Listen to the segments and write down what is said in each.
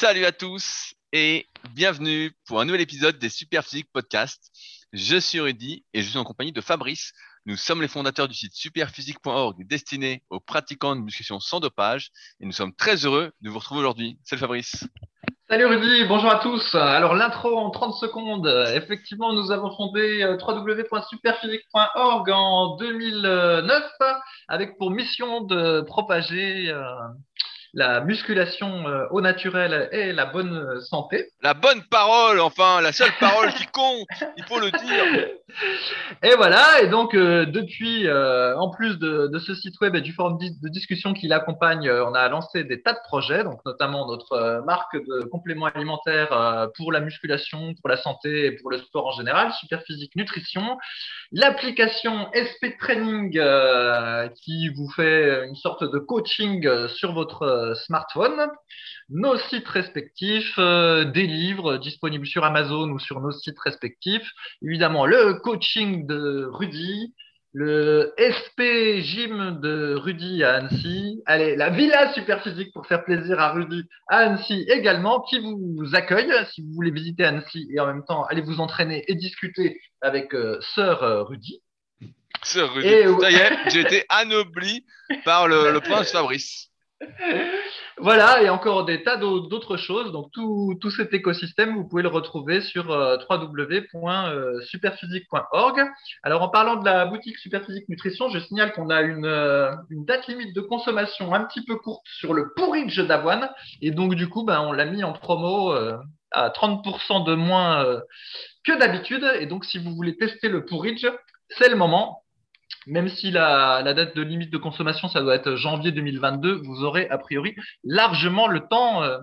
Salut à tous et bienvenue pour un nouvel épisode des Superphysique Podcast. Je suis Rudy et je suis en compagnie de Fabrice. Nous sommes les fondateurs du site superphysique.org destiné aux pratiquants de musculation sans dopage et nous sommes très heureux de vous retrouver aujourd'hui. Salut Fabrice. Salut Rudy, bonjour à tous. Alors l'intro en 30 secondes. Effectivement, nous avons fondé euh, www.superphysique.org en 2009 avec pour mission de propager euh, la musculation euh, au naturel et la bonne santé. La bonne parole, enfin, la seule parole qui compte, il faut le dire. Et voilà, et donc euh, depuis, euh, en plus de, de, ce site web et du forum de discussion qui l'accompagne, euh, on a lancé des tas de projets, donc notamment notre euh, marque de compléments alimentaires pour la musculation, pour la santé et pour le sport en général, Superphysique Nutrition, l'application SP Training qui vous fait une sorte de coaching sur votre smartphone, nos sites respectifs, des livres disponibles sur Amazon ou sur nos sites respectifs, évidemment le coaching de Rudy, le SP Gym de Rudy à Annecy, allez, la Villa Superphysique pour faire plaisir à Rudy à Annecy également, qui vous accueille. Si vous voulez visiter Annecy et en même temps aller vous entraîner et discuter avec euh, Sœur euh, Rudy. Sœur Rudy, et... ça y est, j'ai été anobli par le, le prince Fabrice. Voilà, et encore des tas d'autres choses. Donc, tout, tout, cet écosystème, vous pouvez le retrouver sur euh, www.superphysique.org. Alors, en parlant de la boutique Superphysique Nutrition, je signale qu'on a une, euh, date limite de consommation un petit peu courte sur le porridge d'avoine. Et donc, du coup, ben, on l'a mis en promo euh, à 30% de moins euh, que d'habitude. Et donc, si vous voulez tester le porridge, c'est le moment même si la, date de limite de consommation, ça doit être janvier 2022, vous aurez a priori largement le temps euh,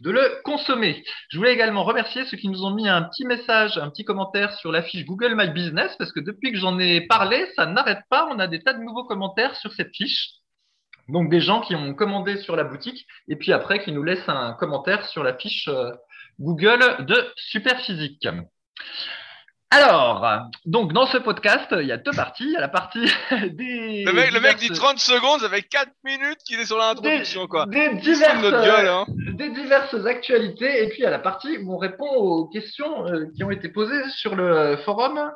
de le consommer. Je voulais également remercier ceux qui nous ont mis un petit message, un petit commentaire sur la fiche Google My Business, parce que depuis que j'en ai parlé, ça n'arrête pas. On a des tas de nouveaux commentaires sur cette fiche. Donc des gens qui ont commandé sur la boutique et puis après qui nous laissent un commentaire sur la fiche euh, Google de Superphysique. Alors, donc dans ce podcast, il y a deux parties. Il y a la partie des. Le mec, diverses... le mec dit 30 secondes, ça fait 4 minutes qu'il est sur l'introduction, quoi. Des diverses, gueule, hein. des diverses actualités. Et puis il y a la partie où on répond aux questions euh, qui ont été posées sur le forum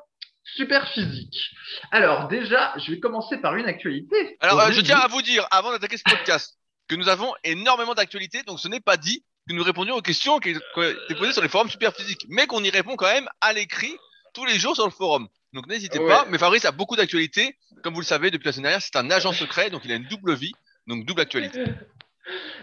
Super physique. Alors déjà, je vais commencer par une actualité. Alors, euh, je tiens à vous dire, avant d'attaquer ce podcast, que nous avons énormément d'actualités, donc ce n'est pas dit que nous répondions aux questions qui étaient posées sur les forums super physiques, mais qu'on y répond quand même à l'écrit tous les jours sur le forum. Donc n'hésitez ouais. pas. Mais Fabrice a beaucoup d'actualités. Comme vous le savez, depuis la semaine dernière, c'est un agent secret, donc il a une double vie, donc double actualité.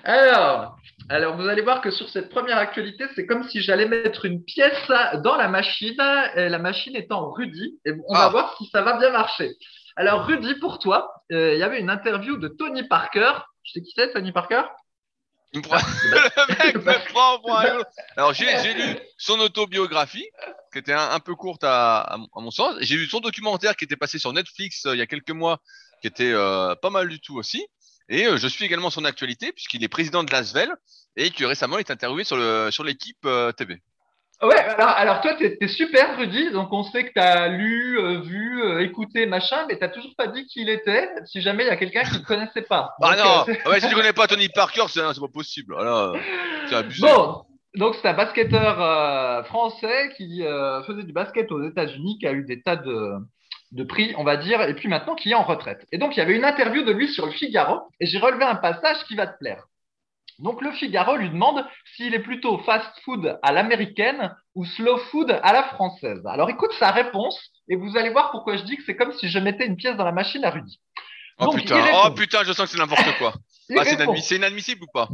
Alors, alors vous allez voir que sur cette première actualité, c'est comme si j'allais mettre une pièce dans la machine, et la machine étant Rudy, et on ah. va voir si ça va bien marcher. Alors Rudy, pour toi, euh, il y avait une interview de Tony Parker. Tu sais qui c'est, Tony Parker? le mec me prend pour un Alors j'ai lu son autobiographie, qui était un, un peu courte à, à, à mon sens. J'ai vu son documentaire qui était passé sur Netflix euh, il y a quelques mois, qui était euh, pas mal du tout aussi. Et euh, je suis également son actualité puisqu'il est président de l'Asvel et que récemment il est interviewé sur l'équipe TV. Ouais, alors, alors toi, t'es es super, Rudy. Donc, on sait que tu as lu, euh, vu, euh, écouté, machin, mais t'as toujours pas dit qui il était, si jamais il y a quelqu'un qui ne connaissait pas. Ah non, euh, ouais, si tu connais pas Tony Parker, c'est pas possible. Alors, c'est abusé. Bon, donc c'est un basketteur euh, français qui euh, faisait du basket aux États-Unis, qui a eu des tas de, de prix, on va dire, et puis maintenant qui est en retraite. Et donc, il y avait une interview de lui sur le Figaro, et j'ai relevé un passage qui va te plaire. Donc le Figaro lui demande s'il est plutôt fast food à l'américaine ou slow food à la française. Alors écoute sa réponse et vous allez voir pourquoi je dis que c'est comme si je mettais une pièce dans la machine à Rudy. Oh Donc, putain, oh putain, je sens que c'est n'importe quoi. ah, c'est inadmissible, inadmissible ou pas?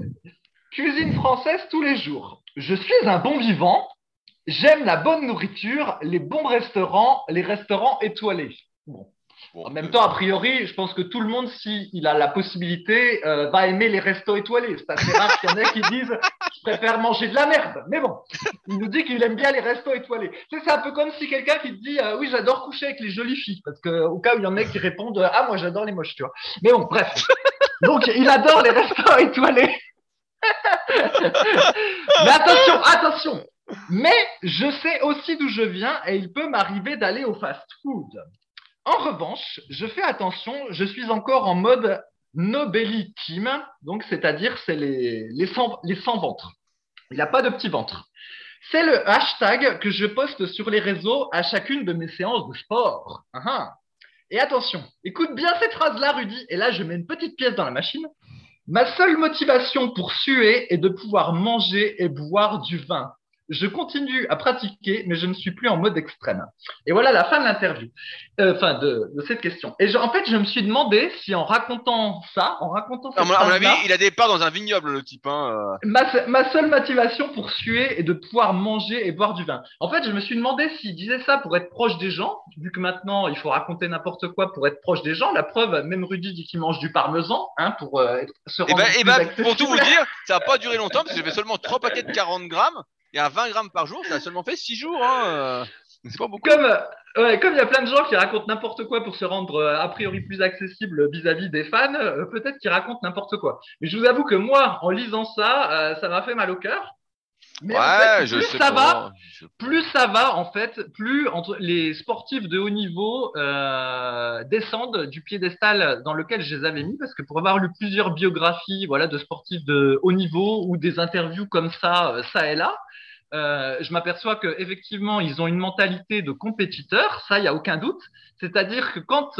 Cuisine française tous les jours. Je suis un bon vivant. J'aime la bonne nourriture, les bons restaurants, les restaurants étoilés. Bon. En même euh... temps, a priori, je pense que tout le monde, s'il a la possibilité, euh, va aimer les restos étoilés. C'est assez rare qu'il y en ait qui disent je préfère manger de la merde. Mais bon, il nous dit qu'il aime bien les restos étoilés. C'est un peu comme si quelqu'un qui te dit euh, oui, j'adore coucher avec les jolies filles. Parce qu'au cas où il y en a qui répondent ah, moi j'adore les moches, tu vois. Mais bon, bref. Donc, il adore les restos étoilés. Mais attention, attention. Mais je sais aussi d'où je viens et il peut m'arriver d'aller au fast-food. En revanche, je fais attention, je suis encore en mode no belly team, donc c'est-à-dire c'est les, les, sans, les sans ventre. Il n'a pas de petit ventre. C'est le hashtag que je poste sur les réseaux à chacune de mes séances de sport. Ah ah. Et attention, écoute bien cette phrase-là, Rudy. Et là, je mets une petite pièce dans la machine. Ma seule motivation pour suer est de pouvoir manger et boire du vin. Je continue à pratiquer, mais je ne suis plus en mode extrême. Et voilà la fin de l'interview, euh, enfin de, de, cette question. Et je, en fait, je me suis demandé si en racontant ça, en racontant cette À mon avis, il a des parts dans un vignoble, le type. Hein, euh. ma, ma, seule motivation pour suer est de pouvoir manger et boire du vin. En fait, je me suis demandé s'il disait ça pour être proche des gens, vu que maintenant il faut raconter n'importe quoi pour être proche des gens. La preuve, même Rudy dit qu'il mange du parmesan, hein, pour euh, se rendre. Et ben, et ben pour tout vous dire, ça n'a pas duré longtemps parce que j'ai fait seulement trois paquets de 40 grammes et à 20 grammes par jour, ça a seulement fait 6 jours. Hein. C'est pas beaucoup. Comme, ouais, comme il y a plein de gens qui racontent n'importe quoi pour se rendre euh, a priori plus accessible vis-à-vis des fans, euh, peut-être qu'ils racontent n'importe quoi. Mais je vous avoue que moi, en lisant ça, euh, ça m'a fait mal au cœur. Mais ouais, en fait, plus ça va, plus ça va en fait, plus entre les sportifs de haut niveau euh, descendent du piédestal dans lequel je les avais mis, parce que pour avoir lu plusieurs biographies, voilà, de sportifs de haut niveau ou des interviews comme ça, ça et là, euh, je m'aperçois qu'effectivement, ils ont une mentalité de compétiteur, ça, il n'y a aucun doute. C'est-à-dire que quand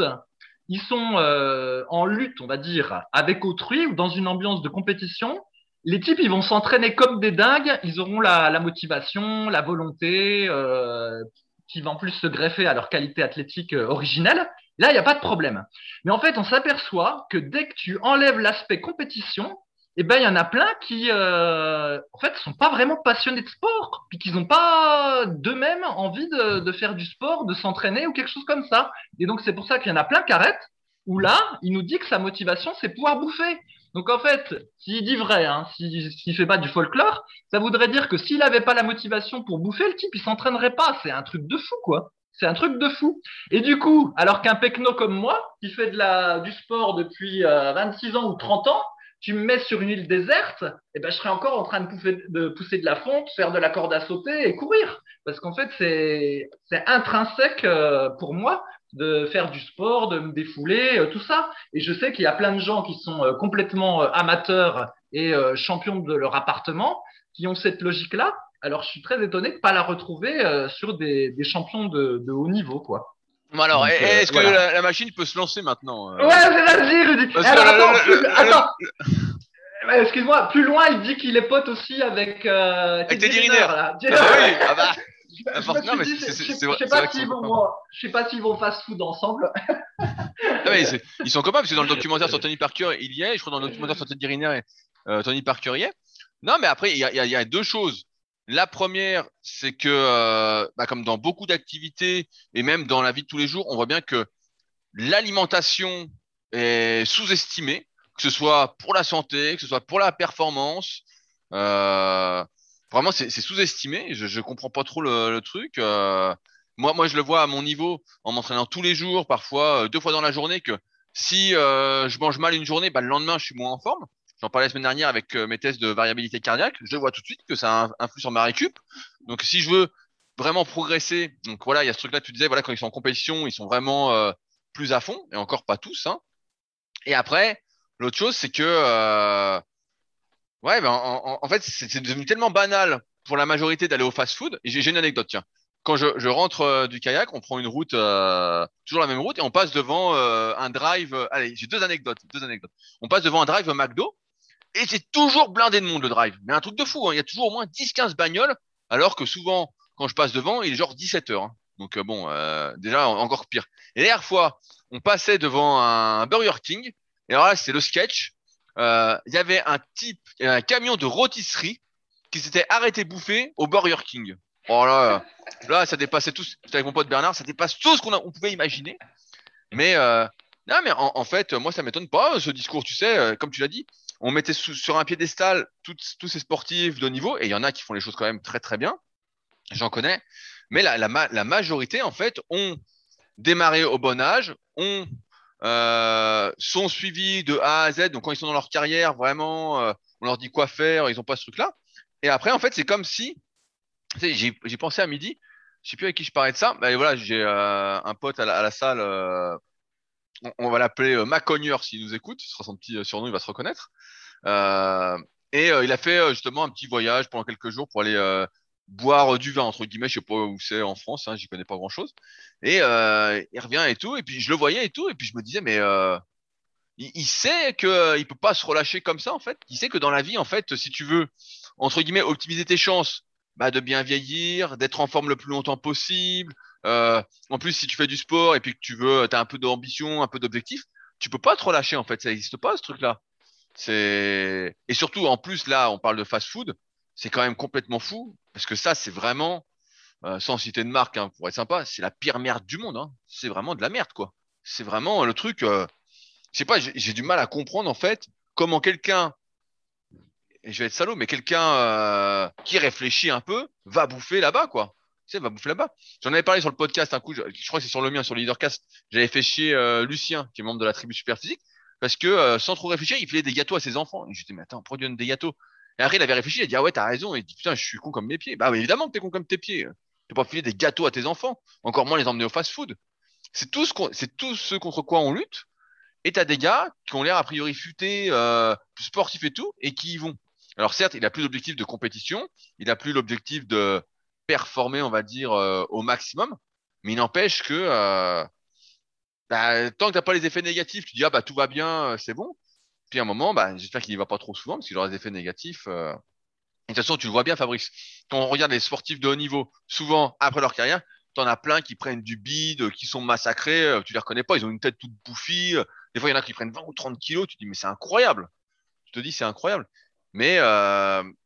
ils sont euh, en lutte, on va dire, avec autrui ou dans une ambiance de compétition, les types, ils vont s'entraîner comme des dingues, ils auront la, la motivation, la volonté, euh, qui va en plus se greffer à leur qualité athlétique euh, originelle. Là, il n'y a pas de problème. Mais en fait, on s'aperçoit que dès que tu enlèves l'aspect compétition, eh ben, il y en a plein qui, euh, en fait, sont pas vraiment passionnés de sport, puis qu'ils n'ont pas d'eux-mêmes envie de, de, faire du sport, de s'entraîner ou quelque chose comme ça. Et donc, c'est pour ça qu'il y en a plein qui arrêtent, où là, il nous dit que sa motivation, c'est pouvoir bouffer. Donc, en fait, s'il dit vrai, hein, s'il ne fait pas du folklore, ça voudrait dire que s'il n'avait pas la motivation pour bouffer, le type, il s'entraînerait pas. C'est un truc de fou, quoi. C'est un truc de fou. Et du coup, alors qu'un pecno comme moi, qui fait de la, du sport depuis euh, 26 ans ou 30 ans, tu me mets sur une île déserte, eh ben, je serais encore en train de pousser, de la fonte, faire de la corde à sauter et courir. Parce qu'en fait, c'est, intrinsèque euh, pour moi de faire du sport, de me défouler, euh, tout ça. Et je sais qu'il y a plein de gens qui sont euh, complètement amateurs et champions de leur appartement qui ont cette logique-là. Alors, je suis très étonné de ne pas la retrouver sur des, des champions de, de haut niveau, quoi. Bon alors, est-ce que la, la, machine peut se lancer maintenant euh... Ouais, vas-y, Rudy. Alors, attends, le, plus, attends. Le... Excuse-moi, plus loin, il dit qu'il est pote aussi avec, euh, avec Teddy Riner. Ah, oui, ah bah. Je, je, non, mais dit, je, je sais pas s'ils vont, je sais pas s'ils vont fast-food ensemble. ah, mais ils sont copains parce que dans le documentaire sur Tony Parker, il y est. Je crois dans le documentaire sur Teddy Riner, euh, Tony Parker y est. Non, mais après, il y a, il y a deux choses. La première, c'est que, euh, bah, comme dans beaucoup d'activités et même dans la vie de tous les jours, on voit bien que l'alimentation est sous-estimée, que ce soit pour la santé, que ce soit pour la performance. Euh, vraiment, c'est sous-estimé. Je, je comprends pas trop le, truc. Euh, moi, moi, je le vois à mon niveau en m'entraînant tous les jours, parfois deux fois dans la journée, que si je mange mal une journée, bah, le lendemain, je suis moins en forme. J'en parlais la semaine dernière avec euh, mes tests de variabilité cardiaque. Je vois tout de suite que ça influe sur ma récup. Donc, si je veux vraiment progresser, donc voilà, il y a ce truc-là, tu disais, voilà, quand ils sont en compétition, ils sont vraiment euh, plus à fond, et encore pas tous. Hein. Et après, l'autre chose, c'est que, euh, ouais, ben, en, fait, c'est devenu tellement banal pour la majorité d'aller au fast-food. J'ai une anecdote, tiens. Quand je, rentre du kayak, on prend une route, toujours la même route, et on passe devant un drive. allez, j'ai deux anecdotes, deux anecdotes. On passe devant un drive McDo, et c'est toujours blindé de monde le drive. Mais un truc de fou, hein. il y a toujours au moins 10-15 bagnoles, alors que souvent, quand je passe devant, il est genre 17 heures. Hein. Donc bon, déjà encore pire. Et la dernière fois, on passait devant un Burger King, et alors là, c'est le sketch. Il y avait un type, un camion de rôtisserie qui s'était arrêté bouffer au Burger King. Oh là, là, ça dépassait tout. J'étais avec mon pote Bernard, ça dépasse tout ce qu'on on pouvait imaginer. Mais euh, non, mais en, en, fait, moi, ça m'étonne pas ce discours. Tu sais, euh, comme tu l'as dit, on mettait sur un piédestal tous ces sportifs de niveau, et il y en a qui font les choses quand même très très bien. J'en connais. Mais la, majorité, en fait, ont démarré au bon âge, ont euh, sont suivis de A à Z. Donc quand ils sont dans leur carrière, vraiment, euh, on leur dit quoi faire, ils n'ont pas ce truc-là. Et après, en fait, c'est comme si j'ai pensé à midi, je sais plus avec qui je parlais de ça. Ben voilà, j'ai euh, un pote à la, salle, on, va l'appeler euh, Macogneur s'il nous écoute, ce sera son petit surnom, il va se reconnaître. Euh, Et il a fait justement un petit voyage pendant quelques jours pour aller boire du vin entre guillemets. Je sais pas où c'est en France, hein, j'y connais pas grand chose. Et il revient et tout. Et puis je le voyais et tout. Et puis je me disais mais il, sait que il peut pas se relâcher comme ça en fait. Il sait que dans la vie en fait, si tu veux entre guillemets optimiser tes chances bah, de bien vieillir, d'être en forme le plus longtemps possible. Euh, en plus, si tu fais du sport et puis que tu veux, tu as un peu d'ambition, un peu d'objectif, tu peux pas te relâcher en fait. Ça n'existe pas ce truc-là. C'est et surtout en plus là, on parle de fast-food, c'est quand même complètement fou parce que ça, c'est vraiment, euh, sans citer de marque, hein, pour être sympa, c'est la pire merde du monde. Hein. C'est vraiment de la merde quoi. C'est vraiment le truc. Euh, je sais pas, j'ai du mal à comprendre en fait comment quelqu'un et je vais être salaud, mais quelqu'un euh, qui réfléchit un peu va bouffer là-bas, quoi. Tu sais, va bouffer là-bas. J'en avais parlé sur le podcast un coup, je, crois que c'est sur le mien, sur le Leadercast. J'avais fait chier euh, Lucien, qui est membre de la tribu super physique, parce que euh, sans trop réfléchir, il faisait des gâteaux à ses enfants. Et je dis, mais attends, pourquoi donne des gâteaux? Et après, il avait réfléchi, il a dit, ah ouais, t'as raison. Il dit, putain, je suis con comme mes pieds. Bah, évidemment que t'es con comme tes pieds. Tu pas filer des gâteaux à tes enfants, encore moins les emmener au fast-food. C'est tout ce tout ce contre quoi on lutte. Et t'as des gars qui ont l'air a priori futés, euh, sportifs et tout, et qui y vont. Alors certes, il a plus l'objectif de compétition, il a plus l'objectif de performer, on va dire, euh, au maximum, mais il n'empêche que euh, bah, tant que t'as pas les effets négatifs, tu dis ah bah tout va bien, euh, c'est bon. Puis à un moment, bah, j'espère qu'il n'y va pas trop souvent parce qu'il aura des effets négatifs. Et de toute façon, tu le vois bien, Fabrice. Quand on regarde les sportifs de haut niveau, souvent après leur carrière, t'en as plein qui prennent du bide, qui sont massacrés, tu les reconnais pas, ils ont une tête toute bouffie. Des fois, il y en a qui prennent 20 ou 30 kilos, tu te dis mais c'est incroyable. Je te dis c'est incroyable mais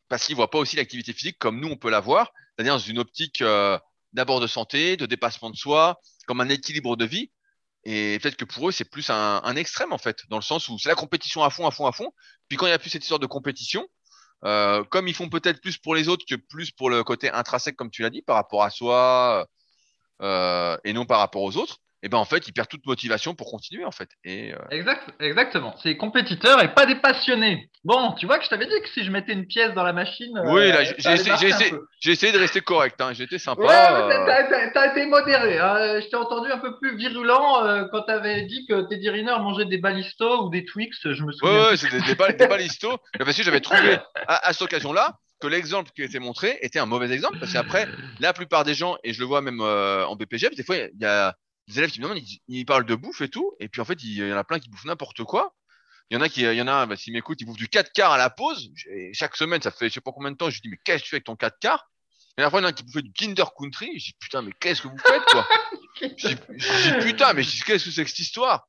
parce qu'ils voient pas aussi l'activité physique comme nous on peut la voir, c'est-à-dire dans une optique euh, d'abord de santé, de dépassement de soi, comme un équilibre de vie. Et peut-être que pour eux, c'est plus un, extrême en fait, dans le sens où c'est la compétition à fond, à fond, à fond. Puis quand il n'y a plus cette histoire de compétition, euh, comme ils font peut-être plus pour les autres que plus pour le côté intrinsèque, comme tu l'as dit, par rapport à soi euh, et non par rapport aux autres, et ben en fait, il perd toute motivation pour continuer en fait. Et, euh... exact, exactement. C'est compétiteurs et pas des passionnés. Bon, tu vois que je t'avais dit que si je mettais une pièce dans la machine. Oui, là, euh, j'ai essayé, de rester correct. Hein. J'étais sympa. Ouais, euh... t'as été modéré. Hein. Je t'ai entendu un peu plus virulent euh, quand t'avais dit que Teddy Riner mangeait des balistos ou des Twix. Je me souviens. Ouais, ouais c'est des, des, des, balistos. parce que j'avais trouvé à, à cette occasion-là que l'exemple qui était montré était un mauvais exemple parce qu'après, la plupart des gens, et je le vois même euh, en BPGF, des fois, il y a des élèves qui me demandent, ils, parlent de bouffe et tout, et puis en fait, il y en a plein qui bouffent n'importe quoi. Il y en a qui, il y en a, bah, s'ils m'écoutent, ils bouffent du 4 quarts à la pause. chaque semaine, ça fait je sais pas combien de temps, je dis, mais qu'est-ce que tu fais avec ton 4 quarts? Et la fois, il y en a qui bouffaient du Kinder Country. Je dis, putain, mais qu'est-ce que vous faites, quoi? je, dis, putain, mais qu'est-ce que c'est que cette histoire?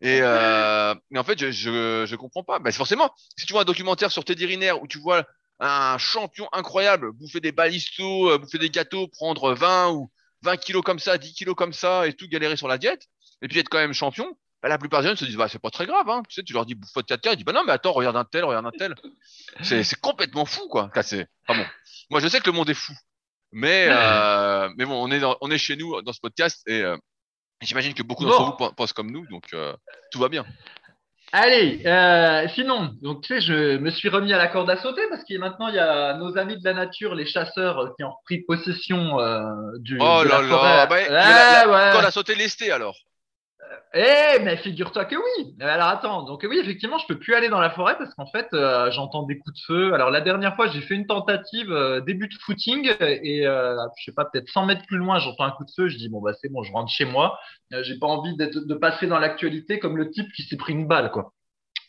Et, euh, mais en fait, je, je, je comprends pas. Bah, forcément, si tu vois un documentaire sur Teddy Riner où tu vois un champion incroyable bouffer des balistos, euh, bouffer des gâteaux, prendre 20 ou 20 kilos comme ça, 10 kilos comme ça et tout galérer sur la diète, et puis être quand même champion, bah, la plupart des gens se disent, bah, c'est pas très grave, hein. Tu sais, tu leur dis, bouffe de 4 ils disent, bah non, mais attends, regarde un tel, regarde un tel. C'est, complètement fou, quoi. bon. Moi, je sais que le monde est fou. Mais, euh, mais bon, on est on est chez nous dans ce podcast et, euh, j'imagine que beaucoup d'entre vous pensent comme nous, donc, euh, tout va bien. Allez, euh, sinon, donc tu sais, je me suis remis à la corde à sauter parce qu'il maintenant il y a nos amis de la nature, les chasseurs, qui ont repris possession euh, du. Oh là là, bah, la, corde à sauter lestée alors. Eh, mais figure-toi que oui. Alors attends, donc oui, effectivement, je peux plus aller dans la forêt parce qu'en fait, euh, j'entends des coups de feu. Alors la dernière fois, j'ai fait une tentative euh, début de footing et euh, je sais pas, peut-être 100 mètres plus loin, j'entends un coup de feu. Je dis bon bah c'est bon, je rentre chez moi. j'ai pas envie de passer dans l'actualité comme le type qui s'est pris une balle quoi.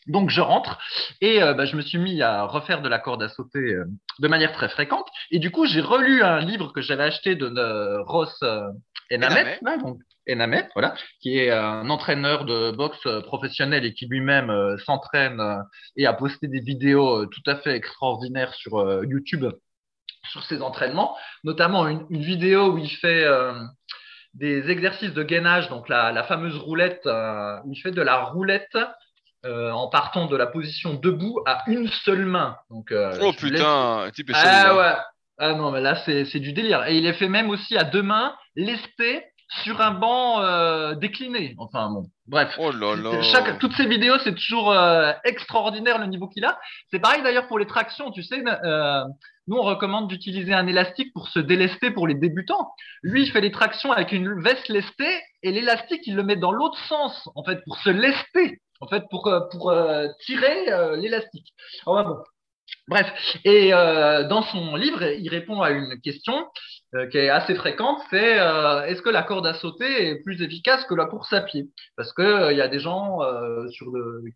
Donc je rentre et bah, je me suis mis à refaire de la corde à sauter de manière très fréquente. Et du coup, j'ai relu un livre que j'avais acheté de Ross Enamet, donc Enamet, voilà, qui est un entraîneur de boxe professionnel et qui lui-même euh, s'entraîne euh, et a posté des vidéos euh, tout à fait extraordinaires sur YouTube sur ses entraînements, notamment une, vidéo où il fait des exercices de gainage, donc la, fameuse roulette, où il fait de la roulette en partant de la position debout à une seule main. Donc, oh putain, type ah ouais. Ah non, mais là c'est du délire. Et il est fait même aussi à deux mains, lesté sur un banc euh, décliné. Enfin bon, bref. Oh là là. Chaque, toutes ces vidéos, c'est toujours euh, extraordinaire le niveau qu'il a. C'est pareil d'ailleurs pour les tractions. Tu sais, euh, nous on recommande d'utiliser un élastique pour se délester pour les débutants. Lui, il fait les tractions avec une veste lestée et l'élastique, il le met dans l'autre sens, en fait, pour se lester, en fait, pour, pour tirer l'élastique. bon. Bref, et euh, dans son livre, il répond à une question euh, qui est assez fréquente, c'est euh, est-ce que la corde à sauter est plus efficace que la course à pied? Parce que il y a des gens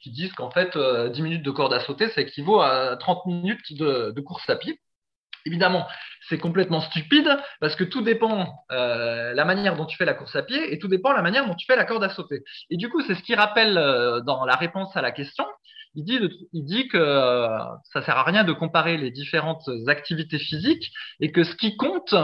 qui disent qu'en fait 10 minutes de corde à sauter, ça équivaut à 30 minutes de, course à pied. Évidemment, c'est complètement stupide parce que tout dépend la manière dont tu fais la course à pied et tout dépend la manière dont tu fais la corde à sauter. Et du coup, c'est ce qu'il rappelle dans la réponse à la question il dit, il dit que euh, ça sert à rien de comparer les différentes activités physiques et que ce qui compte,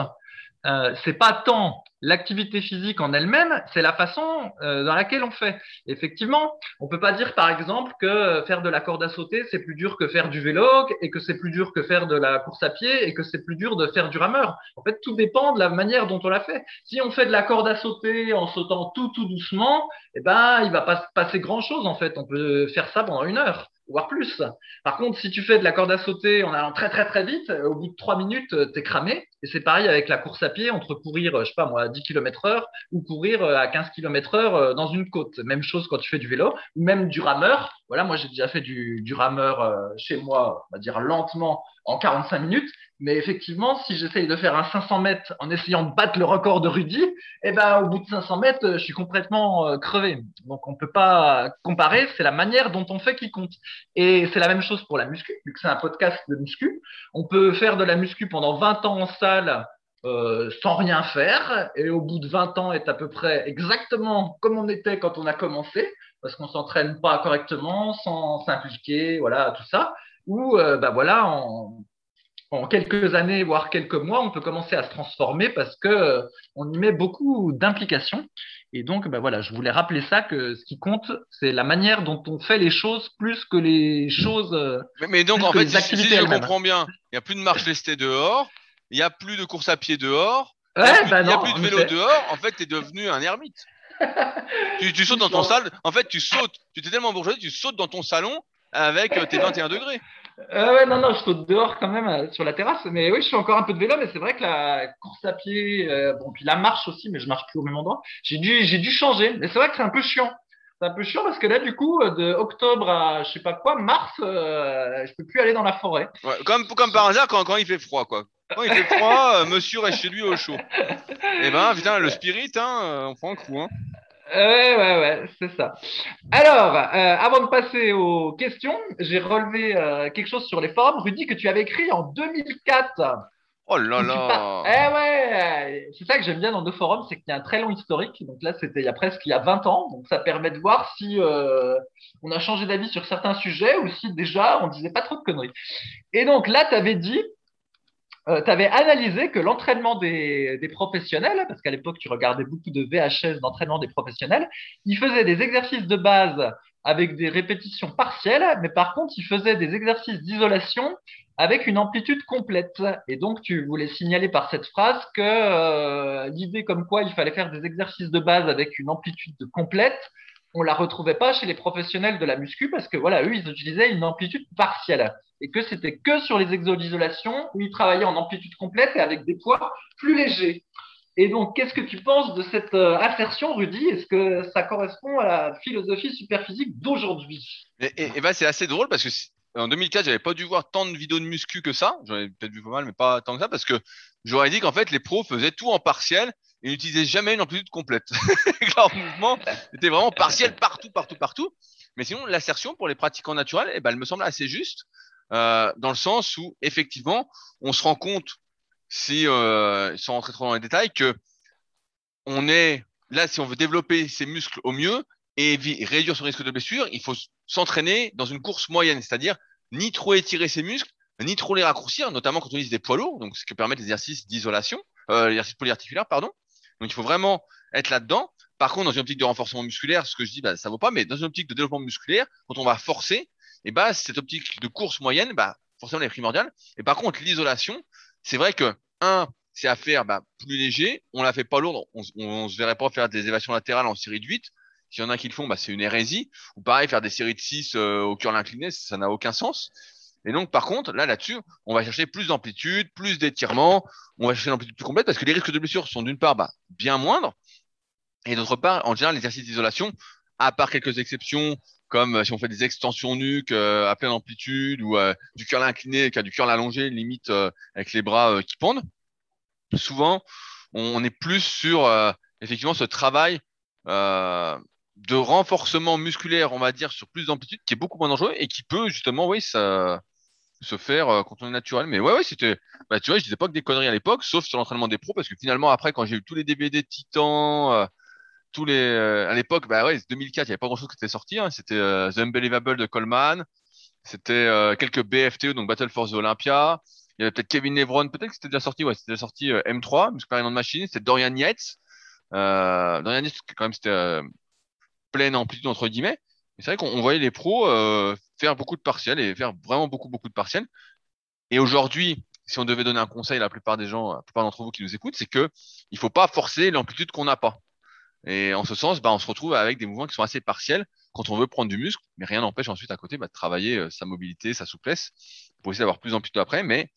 euh, c'est pas tant l'activité physique en elle-même, c'est la façon euh, dans laquelle on fait. Effectivement, on peut pas dire par exemple que faire de la corde à sauter c'est plus dur que faire du vélo et que c'est plus dur que faire de la course à pied et que c'est plus dur de faire du rameur. En fait, tout dépend de la manière dont on l'a fait. Si on fait de la corde à sauter en sautant tout tout doucement, eh ben il va pas se passer grand chose en fait. On peut faire ça pendant une heure voire plus. Par contre, si tu fais de la corde à sauter en allant très très très vite, au bout de trois minutes, euh, t'es cramé. Et c'est pareil avec la course à pied, entre courir, euh, je sais pas moi, à 10 km heure ou courir euh, à 15 km heure dans une côte. Même chose quand tu fais du vélo ou même du rameur. Voilà, moi j'ai déjà fait du, rameur chez moi, on va dire lentement, en 45 minutes. Mais effectivement, si j'essaye de faire un 500 mètres en essayant de battre le record de Rudy, eh ben, au bout de 500 mètres, je suis complètement euh, crevé. Donc, on peut pas comparer. C'est la manière dont on fait qui compte. Et c'est la même chose pour la muscu, vu que c'est un podcast de muscu. On peut faire de la muscu pendant 20 ans en salle euh, sans rien faire, et au bout de 20 ans être à peu près exactement comme on était quand on a commencé, parce qu'on s'entraîne pas correctement, sans s'impliquer, voilà, tout ça. Ou, euh, bah voilà, en, en quelques années, voire quelques mois, on peut commencer à se transformer parce que euh, on y met beaucoup d'implications. Et donc, ben voilà, je voulais rappeler ça que ce qui compte, c'est la manière dont on fait les choses plus que les choses. Euh, mais, donc, en fait, si, je comprends bien, il n'y a plus de marche lestée dehors, il n'y a plus de course à pied dehors, il n'y a, bah plus de vélo dehors. En fait, tu es devenu un ermite. Tu, sautes dans ton salon. En fait, tu sautes. Tu t'es tellement bourgeois, tu sautes dans ton salon avec euh, tes 21 degrés. Euh, ouais, non, non, je saute dehors quand même euh, sur la terrasse. Mais oui, je fais encore un peu de vélo, mais c'est vrai que la course à pied, euh, bon, puis la marche aussi, mais je marche plus au même endroit. J'ai dû, j'ai dû changer. Mais c'est vrai que c'est un peu chiant. C'est un peu chiant parce que là, du coup, de octobre à je sais pas quoi, mars, je peux plus aller dans la forêt. Ouais, comme, comme par hasard quand, quand il fait froid, quoi. Quand il fait froid, monsieur reste chez lui au chaud. Eh ben, putain, le spirit, hein, on prend un coup, hein. Ouais, ouais, ouais, c'est ça. Alors, euh, avant de passer aux questions, j'ai relevé euh, quelque chose sur les forums. Rudy, que tu avais écrit en 2004. Oh là là Eh ouais C'est ça que j'aime bien dans nos forums, c'est qu'il y a un très long historique. Donc là, c'était il y a presque il y a 20 ans. Donc ça permet de voir si euh, on a changé d'avis sur certains sujets ou si déjà on disait pas trop de conneries. Et donc là, tu avais dit euh, tu avais analysé que l'entraînement des, des, professionnels, parce qu'à l'époque tu regardais beaucoup de VHS d'entraînement des professionnels, ils faisaient des exercices de base avec des répétitions partielles, mais par contre ils faisaient des exercices d'isolation avec une amplitude complète. Et donc tu voulais signaler par cette phrase que euh, l'idée comme quoi il fallait faire des exercices de base avec une amplitude complète, on la retrouvait pas chez les professionnels de la muscu parce que voilà, eux, ils utilisaient une amplitude partielle et que c'était que sur les exos d'isolation où ils travaillaient en amplitude complète et avec des poids plus légers. Et donc, qu'est-ce que tu penses de cette euh, assertion, Rudy? Est-ce que ça correspond à la philosophie superphysique d'aujourd'hui? Et, ben, c'est assez drôle parce que en 2004, j'avais pas dû voir tant de vidéos de muscu que ça. J'en ai peut-être vu pas mal, mais pas tant que ça parce que j'aurais dit qu'en fait, les pros faisaient tout en partiel et n'utilisait jamais une amplitude complète. Leur mouvement était vraiment partiel partout, partout, partout. Mais sinon, l'assertion pour les pratiquants naturels, eh ben, elle me semble assez juste, euh, dans le sens où, effectivement, on se rend compte, si, euh, sans rentrer trop dans les détails, que on est là, si on veut développer ses muscles au mieux et réduire son risque de blessure, il faut s'entraîner dans une course moyenne, c'est-à-dire ni trop étirer ses muscles, ni trop les raccourcir, notamment quand on utilise des poids lourds, donc ce que permettent les exercices d'isolation, euh, l'exercice polyarticulaire, pardon. Donc il faut vraiment être là-dedans. Par contre, dans une optique de renforcement musculaire, ce que je dis, bah, ça vaut pas, mais dans une optique de développement musculaire, quand on va forcer, et eh bah, cette optique de course moyenne, bah, forcément, elle est primordiale. Et par contre, l'isolation, c'est vrai que, c'est à faire bah, plus léger. On la fait pas lourde. On, on, se verrait pas faire des élévations latérales en série de 8. S'il y en a qui le font, bah, c'est une hérésie. Ou pareil, faire des séries de 6 euh, au curl incliné, ça n'a aucun sens. Et donc, par contre, là, là-dessus, on va chercher plus d'amplitude, plus d'étirement, on va chercher l'amplitude plus complète parce que les risques de blessure sont d'une part bah, bien moindres et d'autre part, en général, l'exercice d'isolation, à part quelques exceptions comme si on fait des extensions nuques à pleine amplitude ou du curl incliné, du curl allongé, limite avec les bras qui pendent. Souvent, on est plus sur effectivement ce travail de renforcement musculaire, on va dire, sur plus d'amplitude, qui est beaucoup moins dangereux et qui peut justement, oui, ça, se faire euh, quand on est naturel. Mais ouais, ouais, c'était, bah, tu vois, je disais pas que des conneries à l'époque, sauf sur l'entraînement des pros, parce que finalement, après, quand j'ai eu tous les DVD Titan, euh, tous les, euh, à l'époque, bah ouais, 2004, il n'y avait pas grand chose qui était sorti, hein. c'était The Unbelievable de Coleman, c'était quelques BFTE, donc Battle for the Olympia, il y avait peut-être Kevin Lebron, peut-être que c'était déjà sorti, ouais, c'était déjà sorti M3, Muscle de Machine, c'était Dorian Yates, Dorian Yates, quand même, c'était pleine amplitude entre guillemets. c'est vrai qu'on voyait les pros euh, faire beaucoup de partiels et faire vraiment beaucoup beaucoup de partiels. Et aujourd'hui, si on devait donner un conseil à la plupart des gens, la plupart d'entre vous qui nous écoutent, c'est que il faut pas forcer l'amplitude qu'on n'a pas. Et en ce sens, bah, on se retrouve avec des mouvements qui sont assez partiels quand on veut prendre du muscle, mais rien n'empêche ensuite à côté bah, de travailler euh, sa mobilité, sa souplesse pour essayer d'avoir plus d'amplitude après. Mais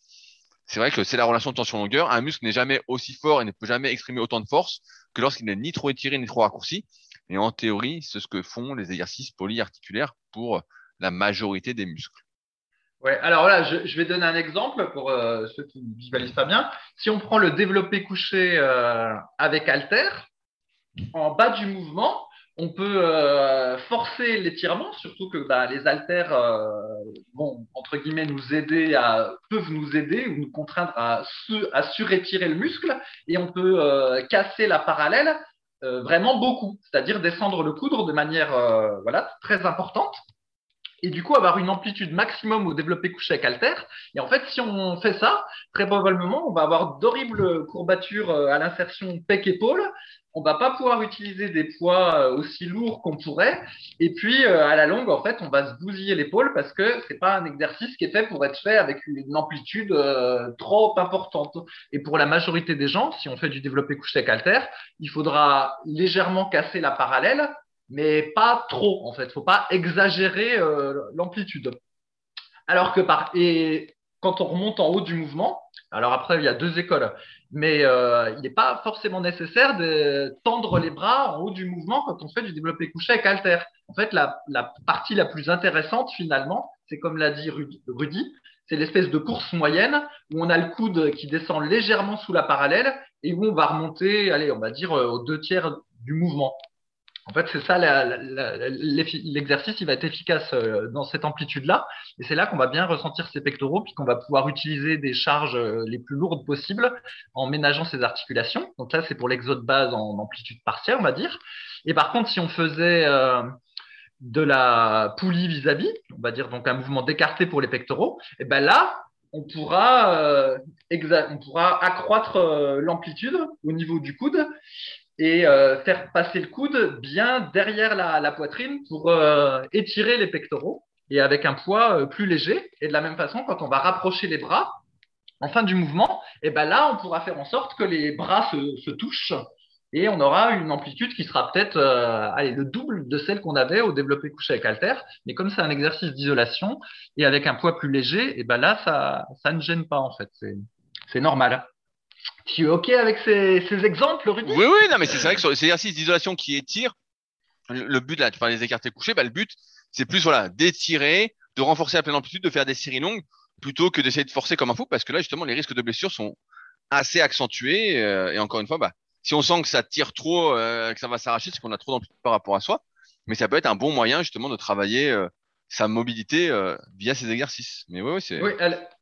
c'est vrai que c'est la relation tension-longueur. Un muscle n'est jamais aussi fort et ne peut jamais exprimer autant de force que lorsqu'il n'est ni trop étiré ni trop raccourci. Et en théorie, c'est ce que font les exercices polyarticulaires pour la majorité des muscles. Ouais, alors là, je, vais donner un exemple pour euh, ceux qui ne visualisent pas bien. Si on prend le développé couché euh, avec halter, en bas du mouvement, on peut euh, forcer l'étirement, surtout que bah, les haltères à, peuvent nous aider ou nous contraindre à, surétirer le muscle, et on peut casser la parallèle euh, vraiment beaucoup, c'est-à-dire descendre le coudre de manière euh, voilà, très importante et du coup avoir une amplitude maximum au développé couché avec halter. Et en fait, si on fait ça, très probablement, on va avoir d'horribles courbatures euh, à l'insertion pec-épaule on va pas pouvoir utiliser des poids euh, aussi lourds qu'on pourrait. Et puis, euh, à la longue, en fait, on va se bousiller l'épaule parce que c'est pas un exercice qui est fait pour être fait avec une amplitude euh, trop importante. Et pour la majorité des gens, si on fait du développé couché avec halter, il faudra légèrement casser la parallèle, mais pas trop, en fait. Faut pas exagérer l'amplitude. Alors que par, et quand on remonte en haut du mouvement, alors après, il y a deux écoles, mais euh, il n'est pas forcément nécessaire de tendre les bras en haut du mouvement quand on fait du développé couché avec halter. En fait, la, partie la plus intéressante finalement, c'est comme l'a dit Rudy, c'est l'espèce de course moyenne où on a le coude qui descend légèrement sous la parallèle et où on va remonter, allez, on va dire euh, aux deux tiers du mouvement. En fait, c'est ça, l'exercice, il va être efficace euh, dans cette amplitude-là. Et c'est là qu'on va bien ressentir ses pectoraux, puis qu'on va pouvoir utiliser des charges euh, les plus lourdes possibles en ménageant ses articulations. Donc là, c'est pour l'exode base en amplitude partielle, on va dire. Et par contre, si on faisait euh, de la poulie vis-à-vis, on va dire donc un mouvement d'écarté pour les pectoraux, et ben là, on pourra, on pourra accroître l'amplitude au niveau du coude et euh, faire passer le coude bien derrière la, poitrine pour euh, étirer les pectoraux et avec un poids euh, plus léger. Et de la même façon, quand on va rapprocher les bras en fin du mouvement, et eh ben là, on pourra faire en sorte que les bras se, touchent et on aura une amplitude qui sera peut-être allez, le double de celle qu'on avait au développé couché avec halter. Mais comme c'est un exercice d'isolation et avec un poids plus léger, et eh ben là, ça, ça ne gêne pas en fait. C'est normal. Tu es OK avec ces, exemples, Rudy? Oui, oui, non, mais c'est vrai que sur les exercices d'isolation qui étirent, le, but, là, tu parles des écartés couchés, bah, le but, c'est plus voilà, d'étirer, de renforcer à pleine amplitude, de faire des séries longues, plutôt que d'essayer de forcer comme un fou, parce que là, justement, les risques de blessure sont assez accentués. Euh, et encore une fois, bah, si on sent que ça tire trop, euh, que ça va s'arracher, c'est qu'on a trop d'amplitude par rapport à soi. Mais ça peut être un bon moyen, justement, de travailler euh, sa mobilité via ces exercices. Mais oui, c'est. Oui,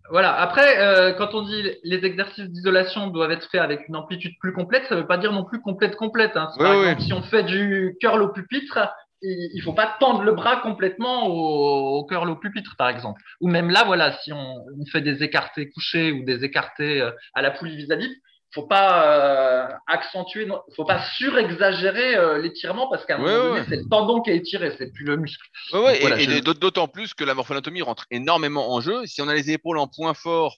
voilà. Après, euh, quand on dit les exercices d'isolation doivent être faits avec une amplitude plus complète, ça ne veut pas dire non plus complète complète. Hein. Par exemple, si on fait du curl au pupitre, il, ne faut pas tendre le bras complètement au, au, curl au pupitre, par exemple. Ou même là, voilà, si on, fait des écartés couchés ou des écartés euh, à la poulie vis-à-vis, faut pas euh, accentuer, faut pas surexagérer euh, l'étirement parce qu'à un moment donné, c'est le tendon qui est étiré, c'est plus le muscle. Ouais, et, d'autant plus que la morphoanatomie rentre énormément en jeu. Si on a les épaules en point fort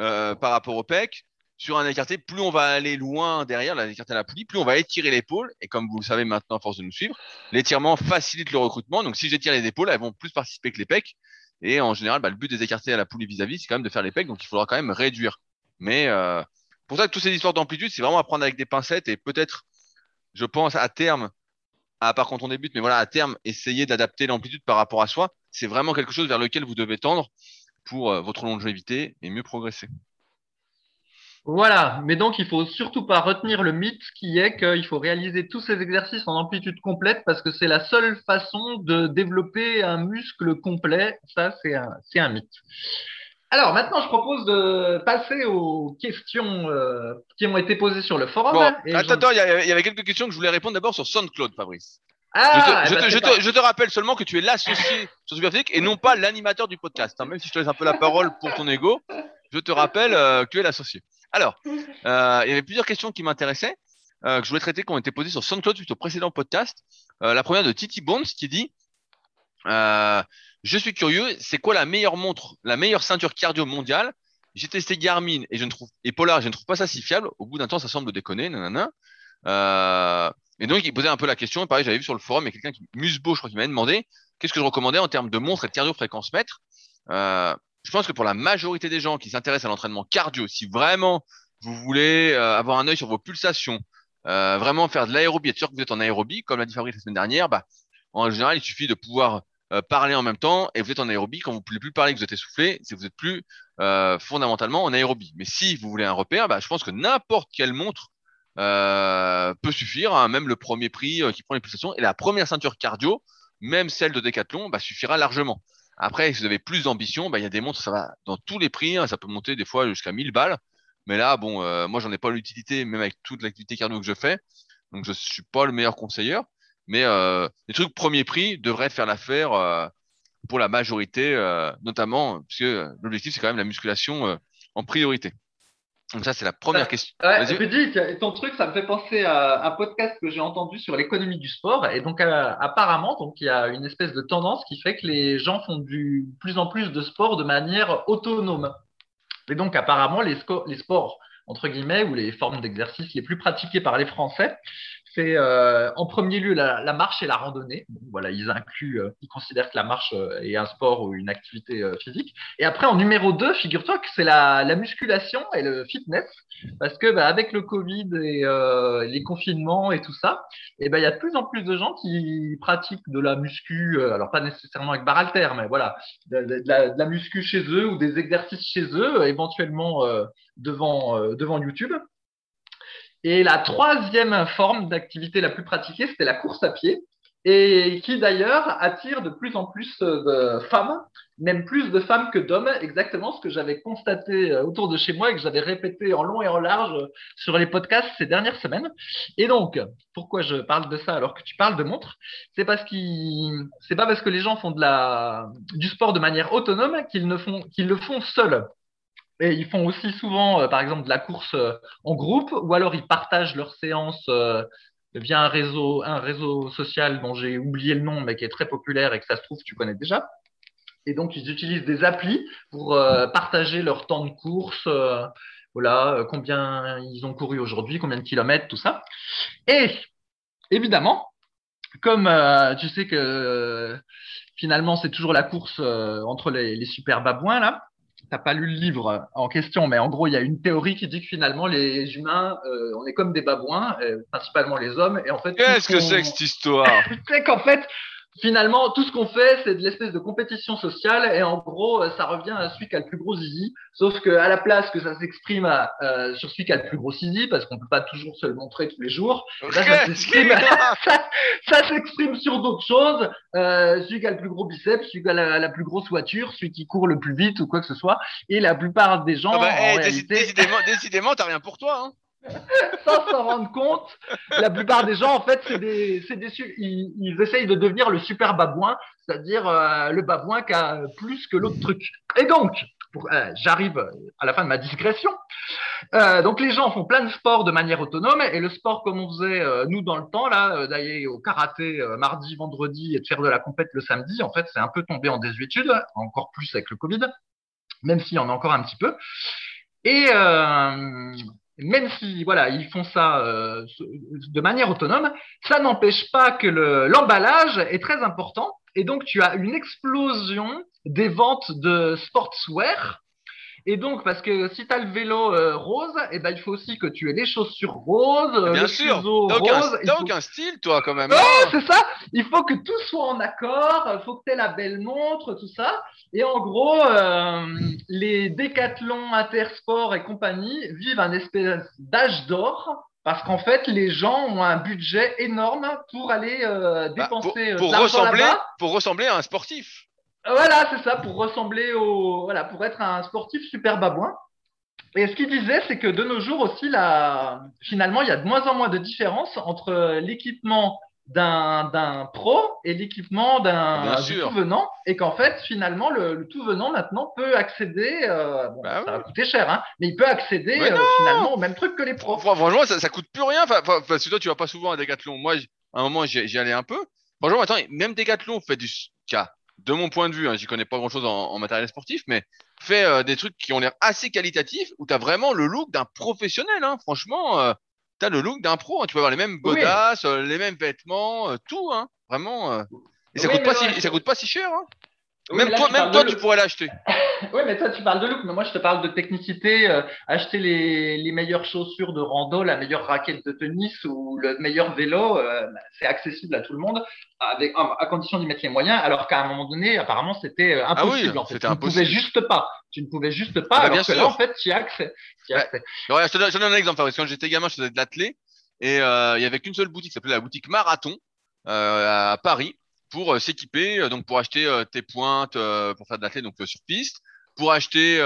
euh, par rapport au pec, sur un écarté, plus on va aller loin derrière, l'écarté à la poulie, plus on va étirer l'épaule. Et comme vous le savez maintenant, à force de nous suivre, l'étirement facilite le recrutement. Donc si j'étire les épaules, elles vont plus participer que les pecs. Et en général, bah, le but des écartés à la poulie vis-à-vis, c'est quand même de faire les pecs. Donc il faudra quand même réduire. Mais euh, pour ça que toutes ces histoires d'amplitude, c'est vraiment à prendre avec des pincettes et peut-être, je pense, à terme, à part quand on débute, mais voilà, à terme, essayer d'adapter l'amplitude par rapport à soi. C'est vraiment quelque chose vers lequel vous devez tendre pour euh, votre longévité et mieux progresser. Voilà, mais donc il faut surtout pas retenir le mythe qui est qu'il faut réaliser tous ces exercices en amplitude complète parce que c'est la seule façon de développer un muscle complet. Ça, c'est un, un mythe. Alors maintenant, je propose de passer aux questions euh, qui ont été posées sur le forum. attends, attends, il y, avait quelques questions que je voulais répondre d'abord sur SoundCloud, Fabrice. Ah, je, te, je, te, je, te, rappelle seulement que tu es l'associé sur Superphysique et non pas l'animateur du podcast. Hein. même si je te laisse un peu la parole pour ton ego, je te rappelle euh, que tu es l'associé. Alors, euh, il y avait plusieurs questions qui m'intéressaient, euh, que je voulais traiter, qui ont été posées sur SoundCloud suite au précédent podcast. Euh, la première de Titi Bones qui dit euh, Je suis curieux, c'est quoi la meilleure montre, la meilleure ceinture cardio mondiale? J'ai testé Garmin et je ne trouve et Polar, je ne trouve pas ça si fiable. Au bout d'un temps, ça semble déconner, nanana. Euh, et donc, il posait un peu la question. Pareil, j'avais vu sur le forum, il y a quelqu'un qui, Musbo, je crois, qui m'avait demandé qu'est-ce que je recommandais en termes de montre et de cardio-fréquence mètre. Euh, je pense que pour la majorité des gens qui s'intéressent à l'entraînement cardio, si vraiment vous voulez euh, avoir un œil sur vos pulsations, euh, vraiment faire de l'aérobie, être sûr que vous êtes en aérobie, comme l'a dit Fabrice la semaine dernière, bah, en général, il suffit de pouvoir euh, parler en même temps et vous êtes en aérobie. Quand vous ne pouvez plus parler, que vous êtes essoufflé, c'est que vous êtes plus fondamentalement en aérobie. Mais si vous voulez un repère, bah, je pense que n'importe quelle montre peut suffire. Hein. même le premier prix qui prend les pulsations et la première ceinture cardio, même celle de Decathlon, bah, suffira largement. Après, si vous avez plus d'ambition, bah, il y a des montres, ça va dans tous les prix, hein, ça peut monter des fois jusqu'à 1000 balles. Mais là, bon, euh, moi, j'en ai pas l'utilité, même avec toute l'activité cardio que je fais. Donc, je suis pas le meilleur conseiller. Mais euh, les trucs premier prix devraient faire l'affaire euh, pour la majorité, euh, notamment, puisque l'objectif, c'est quand même la musculation en priorité. Donc ça, c'est la première question. Ouais, ton truc, ça me fait penser à un podcast que j'ai entendu sur l'économie du sport. Et donc, euh, apparemment, donc il y a une espèce de tendance qui fait que les gens font du plus en plus de sport de manière autonome. Et donc, apparemment, les, les sports entre guillemets, ou les formes d'exercice les plus pratiquées par les Français, c'est euh, en premier lieu la, marche et la randonnée. voilà, ils incluent, euh, ils considèrent que la marche euh, est un sport ou une activité physique. Et après, en numéro 2, figure-toi que c'est la, musculation et le fitness, parce que bah, avec le Covid et les confinements et tout ça, et ben il y a de plus en plus de gens qui pratiquent de la muscu, alors pas nécessairement avec barre mais voilà, de, la, de, la, muscu chez eux ou des exercices chez eux, éventuellement devant devant YouTube. Et la troisième forme d'activité la plus pratiquée, c'était la course à pied, et qui d'ailleurs attire de plus en plus de femmes, même plus de femmes que d'hommes, exactement ce que j'avais constaté euh, autour de chez moi et que j'avais répété en long et en large sur les podcasts ces dernières semaines. Et donc, pourquoi je parle de ça alors que tu parles de montre C'est parce qu'ils, c'est pas parce que les gens font du sport de manière autonome qu'ils le font seuls. Et ils font aussi souvent, euh, par exemple, de la course euh, en groupe, ou alors ils partagent leurs séances euh, via un réseau, un réseau social dont j'ai oublié le nom, mais qui est très populaire et que ça se trouve tu connais déjà. Et donc ils utilisent des applis pour partager leur temps de course, voilà, combien ils ont couru aujourd'hui, combien de kilomètres, tout ça. Et évidemment, comme tu sais que finalement c'est toujours la course entre les, les super babouins là t'as pas lu le livre en question, mais en gros, il y a une théorie qui dit que finalement, les humains, euh, on est comme des babouins, euh, principalement les hommes. Et en fait, qu'est-ce que c'est que cette histoire? C'est qu'en fait, finalement, tout ce qu'on fait, c'est de l'espèce de compétition sociale, et en gros, euh, ça revient à celui qui a le plus gros zizi, sauf que à la place que ça s'exprime euh, sur celui qui a le plus gros zizi, parce qu'on peut pas toujours se le montrer tous les jours, ça s'exprime, ça, s'exprime sur d'autres choses, euh, celui qui a le plus gros biceps, celui qui a la, plus grosse voiture, celui qui court le plus vite ou quoi que ce soit, et la plupart des gens, ah bah, en réalité... décidément, décidément, t'as rien pour toi. Hein sans s'en rendre compte, la plupart des gens, en fait, c'est des, des, ils, ils, essayent de devenir le super babouin, c'est-à-dire euh, le babouin qui a plus que l'autre truc. Et donc, euh, j'arrive à la fin de ma digression. Euh, donc les gens font plein de sports de manière autonome et le sport comme on faisait euh, nous dans le temps là, d'aller au karaté mardi, vendredi et de faire de la compète le samedi, en fait c'est un peu tombé en désuétude, encore plus avec le Covid, même s'il y en a encore un petit peu. Et même si voilà, ils font ça euh, de manière autonome, ça n'empêche pas que l'emballage est très important. Et donc, tu as une explosion des ventes de sportswear. Et donc, parce que si tu as le vélo euh, rose, et eh ben, il faut aussi que tu aies les chaussures roses, Bien le sûr. aucun, rose. il t'as faut- aucun style, toi, quand même. Ouais, hein. c'est ça. Il faut que tout soit en accord. Il faut que tu aies la belle montre, tout ça. Et en gros, euh, les décathlons intersport et compagnie vivent un espèce d'âge d'or. Parce qu'en fait, les gens ont un budget énorme pour aller euh, Bah, pour, dépenser ressembler, pour ressembler à un sportif. Voilà, c'est ça, pour ressembler au, voilà, pour être un sportif super babouin. Et ce qu'il disait, c'est que de nos jours aussi, là, finalement, il y a de moins en moins de différence entre l'équipement d'un pro et l'équipement d'un du sûr. tout venant, et qu'en fait, finalement, le, le tout venant maintenant peut accéder, euh, bon, Bah ça va coûter cher, hein, mais il peut accéder euh, finalement au même truc que les pros. Fran- Franchement, ça, ça coûte plus rien. Enfin, parce que toi, tu vas pas souvent à Decathlon. Moi, à un moment, j'y allais un peu. Franchement, attends, même Decathlon fait du cas. De mon point de vue, hein, j'y connais pas grand chose en, en matériel sportif, mais fait euh, des trucs qui ont l'air assez qualitatifs où tu as vraiment le look d'un professionnel. Hein. Franchement, euh, tu as le look d'un pro. hein. Tu peux avoir les mêmes Oui. godasses, euh, les mêmes vêtements, euh, tout. Hein. Vraiment. Et ça, Oui, coûte mais pas ouais, si, ça coûte pas si cher. Oui, même là, toi, même toi tu pourrais l'acheter. Oui, mais toi, tu parles de look, mais moi, je te parle de technicité, euh, acheter les, les meilleures chaussures de rando, la meilleure raquette de tennis ou le meilleur vélo, euh, bah, c'est accessible à tout le monde, avec, à condition d'y mettre les moyens, alors qu'à un moment donné, apparemment, c'était euh, Ah oui, impossible. en fait. tu impossible. ne pouvais juste pas. Tu ne pouvais juste pas, Ah bah, alors bien que sûr. là, en fait, tu y as accès. Tu y as Ouais. accès. Je, te donne, je te donne un exemple. Fabrice. Quand j'étais gamin, je faisais de l'athlé et euh, il y avait qu'une seule boutique, qui s'appelait la boutique Marathon euh, à Paris, pour euh, s'équiper, euh, donc pour acheter euh, tes pointes pour faire de l'athlé donc sur piste, pour acheter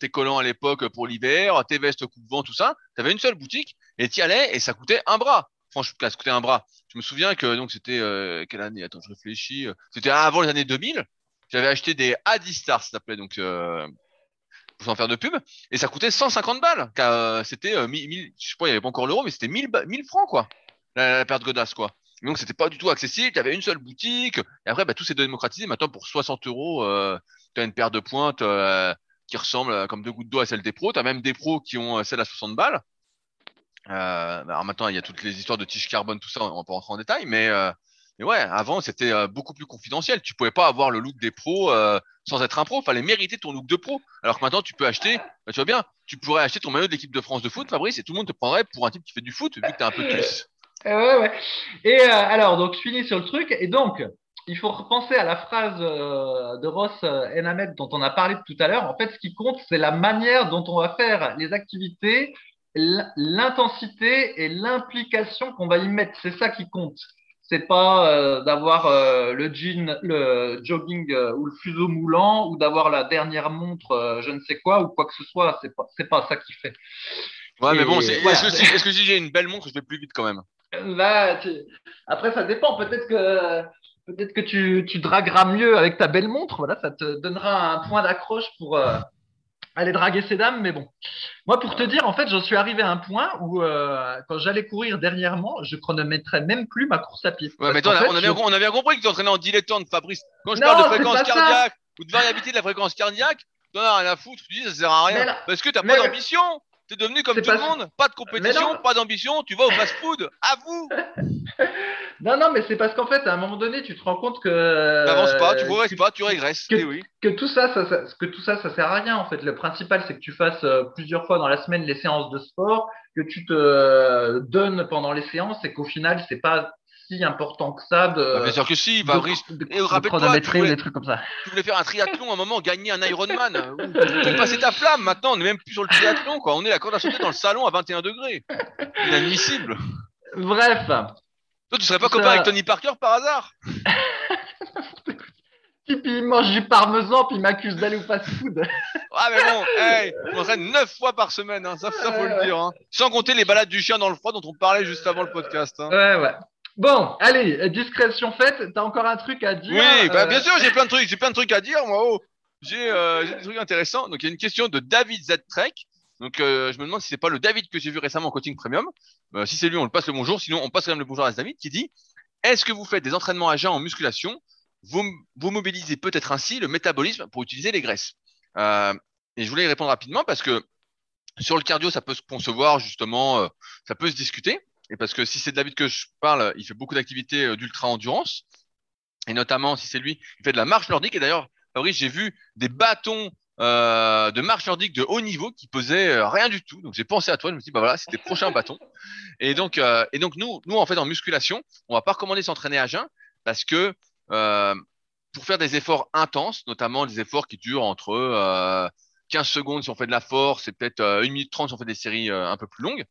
tes collants à l'époque pour l'hiver, tes vestes coupe-vent, tout ça. Tu avais une seule boutique et tu allais et ça coûtait un bras. Franchement, ça coûtait un bras. Je me souviens que donc c'était quelle année? Attends, je réfléchis. C'était avant les années 2000. J'avais acheté des Adistar, ça s'appelait donc. Euh, sans faire de pub, et ça coûtait 150 balles. C'était euh, 1000, 1000 je sais pas, il y avait pas encore l'euro, mais c'était 1000, ba- 1000 francs quoi, la, la paire de godasses quoi. Donc c'était pas du tout accessible. Tu avais une seule boutique, et après bah, tout s'est démocratisé. Maintenant pour 60 euros, euh, tu as une paire de pointes euh, qui ressemble comme deux gouttes d'eau à celle des pros. Tu as même des pros qui ont euh, celle à 60 balles. Euh, bah, alors maintenant il y a toutes les histoires de tige carbone, tout ça, on va pas rentrer en détail, mais euh, mais ouais, avant c'était beaucoup plus confidentiel. Tu pouvais pas avoir le look des pros sans être un pro. Fallait mériter ton look de pro. Alors que maintenant tu peux acheter, bah, tu vois bien, tu pourrais acheter ton maillot de l'équipe de France de foot, Fabrice, et tout le monde te prendrait pour un type qui fait du foot vu que t'es un peu tous. Euh, ouais, ouais. Et euh, alors, donc, je finis sur le truc. Et donc, il faut repenser à la phrase euh, de Ross euh, Enamed dont on a parlé tout à l'heure. En fait, ce qui compte, c'est la manière dont on va faire les activités, l'intensité et l'implication qu'on va y mettre. C'est ça qui compte. C'est pas euh, d'avoir euh, le jean, le jogging euh, ou le fuseau moulant ou d'avoir la dernière montre, euh, je ne sais quoi ou quoi que ce soit. C'est pas, c'est pas ça qui fait. Ouais, mais bon, c'est- voilà. est-ce que, si, est-ce que si j'ai une belle montre, je vais plus vite quand même? Là, tu- après, ça dépend. Peut-être que, peut-être que tu, tu dragueras mieux avec ta belle montre. Voilà, ça te donnera un point d'accroche pour euh, aller draguer ces dames. Mais bon, moi, pour te dire, en fait, j'en suis arrivé à un point où, euh, quand j'allais courir dernièrement, je chronométrais même plus ma course à pied. Ouais, mais toi, on a, fait, on, a bien, je- on a bien compris que tu entraînais en dilettante, Fabrice. Quand je Non, parle de fréquence ça. cardiaque ou de variabilité de la fréquence cardiaque, as rien à foutre. Tu dis ça sert à rien. Là- Parce que t'as pas d'ambition. T'es devenu comme tout le monde. Pas de compétition, pas d'ambition. Tu vas au fast-food. À vous. Non, non, mais c'est parce qu'en fait, à un moment donné, tu te rends compte que. T'avances pas, tu euh, progresses pas, tu régresses. que- Eh oui. que tout ça, ça, ça- que tout ça, ça sert à rien en fait. Le principal, c'est que tu fasses euh, plusieurs fois dans la semaine les séances de sport, que tu te euh, donnes pendant les séances et qu'au final, c'est pas si important que ça de, Bah, bien sûr que si, de- de, Et de rappelle-toi, tu ou voulais- des trucs comme ça. Tu voulais faire un triathlon à un moment, gagner un Ironman. Tu passer ta flamme. Maintenant, on n'est même plus sur le triathlon, quoi. On est la corde à sauter dans le salon à 21 degrés. Inadmissible. Bref, Toi, tu serais pas Ça- copain avec Tony Parker par hasard? Puis il mange du parmesan, puis il m'accuse d'aller au fast-food. Ah mais bon, hey, on entraîne 9 fois par semaine, hein, ça, ça faut le dire. Hein. Sans compter les balades du chien dans le froid dont on parlait juste avant le podcast. Hein. Ouais, ouais. Bon, allez, discrétion faite. T'as encore un truc à dire Oui, bah, euh, bien sûr, j'ai plein de trucs, j'ai plein de trucs à dire, moi. Oh. J'ai euh, des trucs intéressants. Donc il y a une question de David Z Trek. Donc euh, je me demande si c'est pas le David que j'ai vu récemment en coaching premium. Euh, si c'est lui, on le passe le bonjour. Sinon, on passe quand même le bonjour à ce David qui dit Est-ce que vous faites des entraînements à jeun en musculation? Vous, vous mobilisez peut-être ainsi le métabolisme pour utiliser les graisses. Et je voulais y répondre rapidement parce que sur le cardio, ça peut se concevoir justement, ça peut se discuter. Et parce que si c'est David que je parle, il fait beaucoup d'activités euh, d'ultra endurance. Et notamment, si c'est lui, il fait de la marche nordique. Et d'ailleurs, Fabrice, j'ai vu des bâtons euh, de marche nordique de haut niveau qui pesait euh, rien du tout. Donc j'ai pensé à toi, je me suis dit bah voilà, c'était prochain bâton. Et donc euh, et donc nous nous en fait en musculation, on va pas recommander de s'entraîner à jeun parce que pour faire des efforts intenses, notamment des efforts qui durent entre euh, 15 secondes si on fait de la force et peut-être euh, 1 minute 30 si on fait des séries un peu plus longues,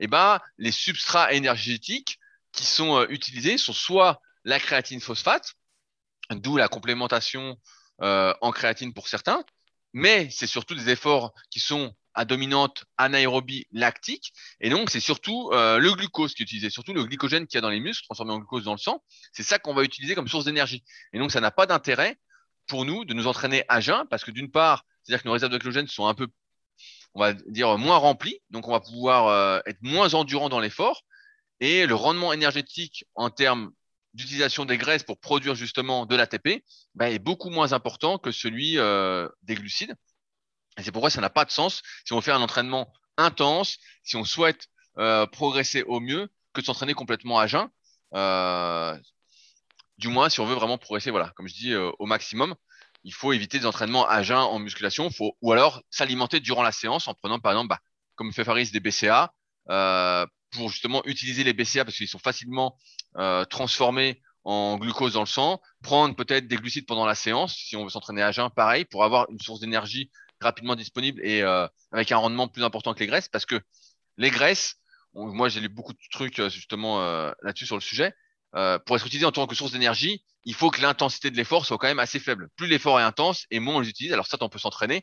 et ben les substrats énergétiques qui sont euh, utilisés sont soit la créatine phosphate, d'où la complémentation euh, en créatine pour certains, mais c'est surtout des efforts qui sont à dominante anaérobie lactique, et donc c'est surtout euh, le glucose qui est utilisé, surtout le glycogène qu'il y a dans les muscles, transformé en glucose dans le sang, c'est ça qu'on va utiliser comme source d'énergie. Et donc ça n'a pas d'intérêt pour nous de nous entraîner à jeun, parce que d'une part, c'est-à-dire que nos réserves de glycogène sont un peu, on va dire, moins remplies, donc on va pouvoir euh, être moins endurant dans l'effort, et le rendement énergétique en termes d'utilisation des graisses pour produire justement de l'ATP bah, est beaucoup moins important que celui euh, des glucides. C'est pourquoi ça n'a pas de sens si on fait un entraînement intense, si on souhaite euh, progresser au mieux, que de s'entraîner complètement à jeun. Du moins, si on veut vraiment progresser, voilà, comme je dis, au maximum, il faut éviter des entraînements à jeun en musculation, faut, ou alors s'alimenter durant la séance en prenant par exemple, bah, comme fait Faris, des BCA, euh, pour justement utiliser les BCA parce qu'ils sont facilement euh, transformés en glucose dans le sang, prendre peut-être des glucides pendant la séance, si on veut s'entraîner à jeun, pareil, pour avoir une source d'énergie rapidement disponible et euh, avec un rendement plus important que les graisses, parce que les graisses, moi j'ai lu beaucoup de trucs euh, justement euh, là-dessus sur le sujet, euh, pour être utilisé en tant que source d'énergie, il faut que l'intensité de l'effort soit quand même assez faible. Plus l'effort est intense et moins on les utilise, alors ça on peut s'entraîner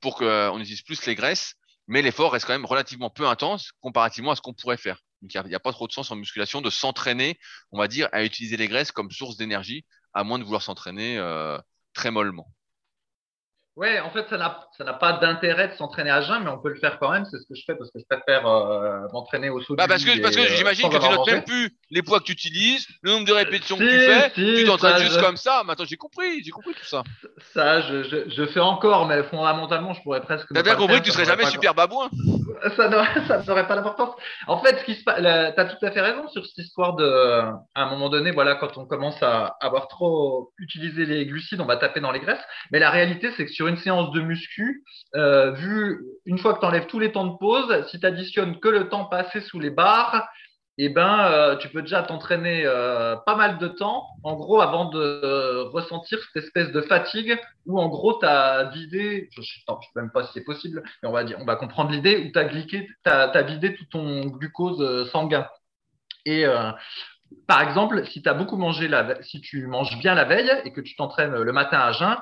pour qu'on utilise plus les graisses, mais l'effort reste quand même relativement peu intense comparativement à ce qu'on pourrait faire. Donc il n'y a pas trop de sens en musculation de s'entraîner, on va dire, à utiliser les graisses comme source d'énergie, à moins de vouloir s'entraîner euh, très mollement. Ouais, en fait, ça n'a pas d'intérêt de s'entraîner à jeun, mais on peut le faire quand même. C'est ce que je fais parce que je préfère euh, m'entraîner au saut Bah parce que parce que euh, j'imagine que tu notes même plus les poids que tu utilises, le nombre de répétitions que tu fais, si, tu t'entraînes juste je- comme ça. Mais attends, j'ai compris, j'ai compris tout ça. Ça, je, je, je fais encore, mais fondamentalement, je pourrais presque. T'as bien compris faire, que tu serais jamais super babouin. ça n'aurait pas d'importance. En fait, ce qui se passe, t'as tout à fait raison sur cette histoire de, à un moment donné, voilà, quand on commence à avoir trop utilisé les glucides, on va taper dans les graisses. Mais la réalité, c'est que sur une séance de muscu, euh, vu une fois que tu enlèves tous les temps de pause, si tu additionnes que le temps passé sous les barres, eh ben, euh, tu peux déjà t'entraîner euh, pas mal de temps, en gros, avant de ressentir cette espèce de fatigue où, en gros, tu as vidé, je ne sais même pas si c'est possible, mais on va dire, on va comprendre l'idée, où tu as, vidé tout ton glucose sanguin. Et par exemple, si as beaucoup mangé si tu manges bien la veille et que tu t'entraînes le matin à jeun,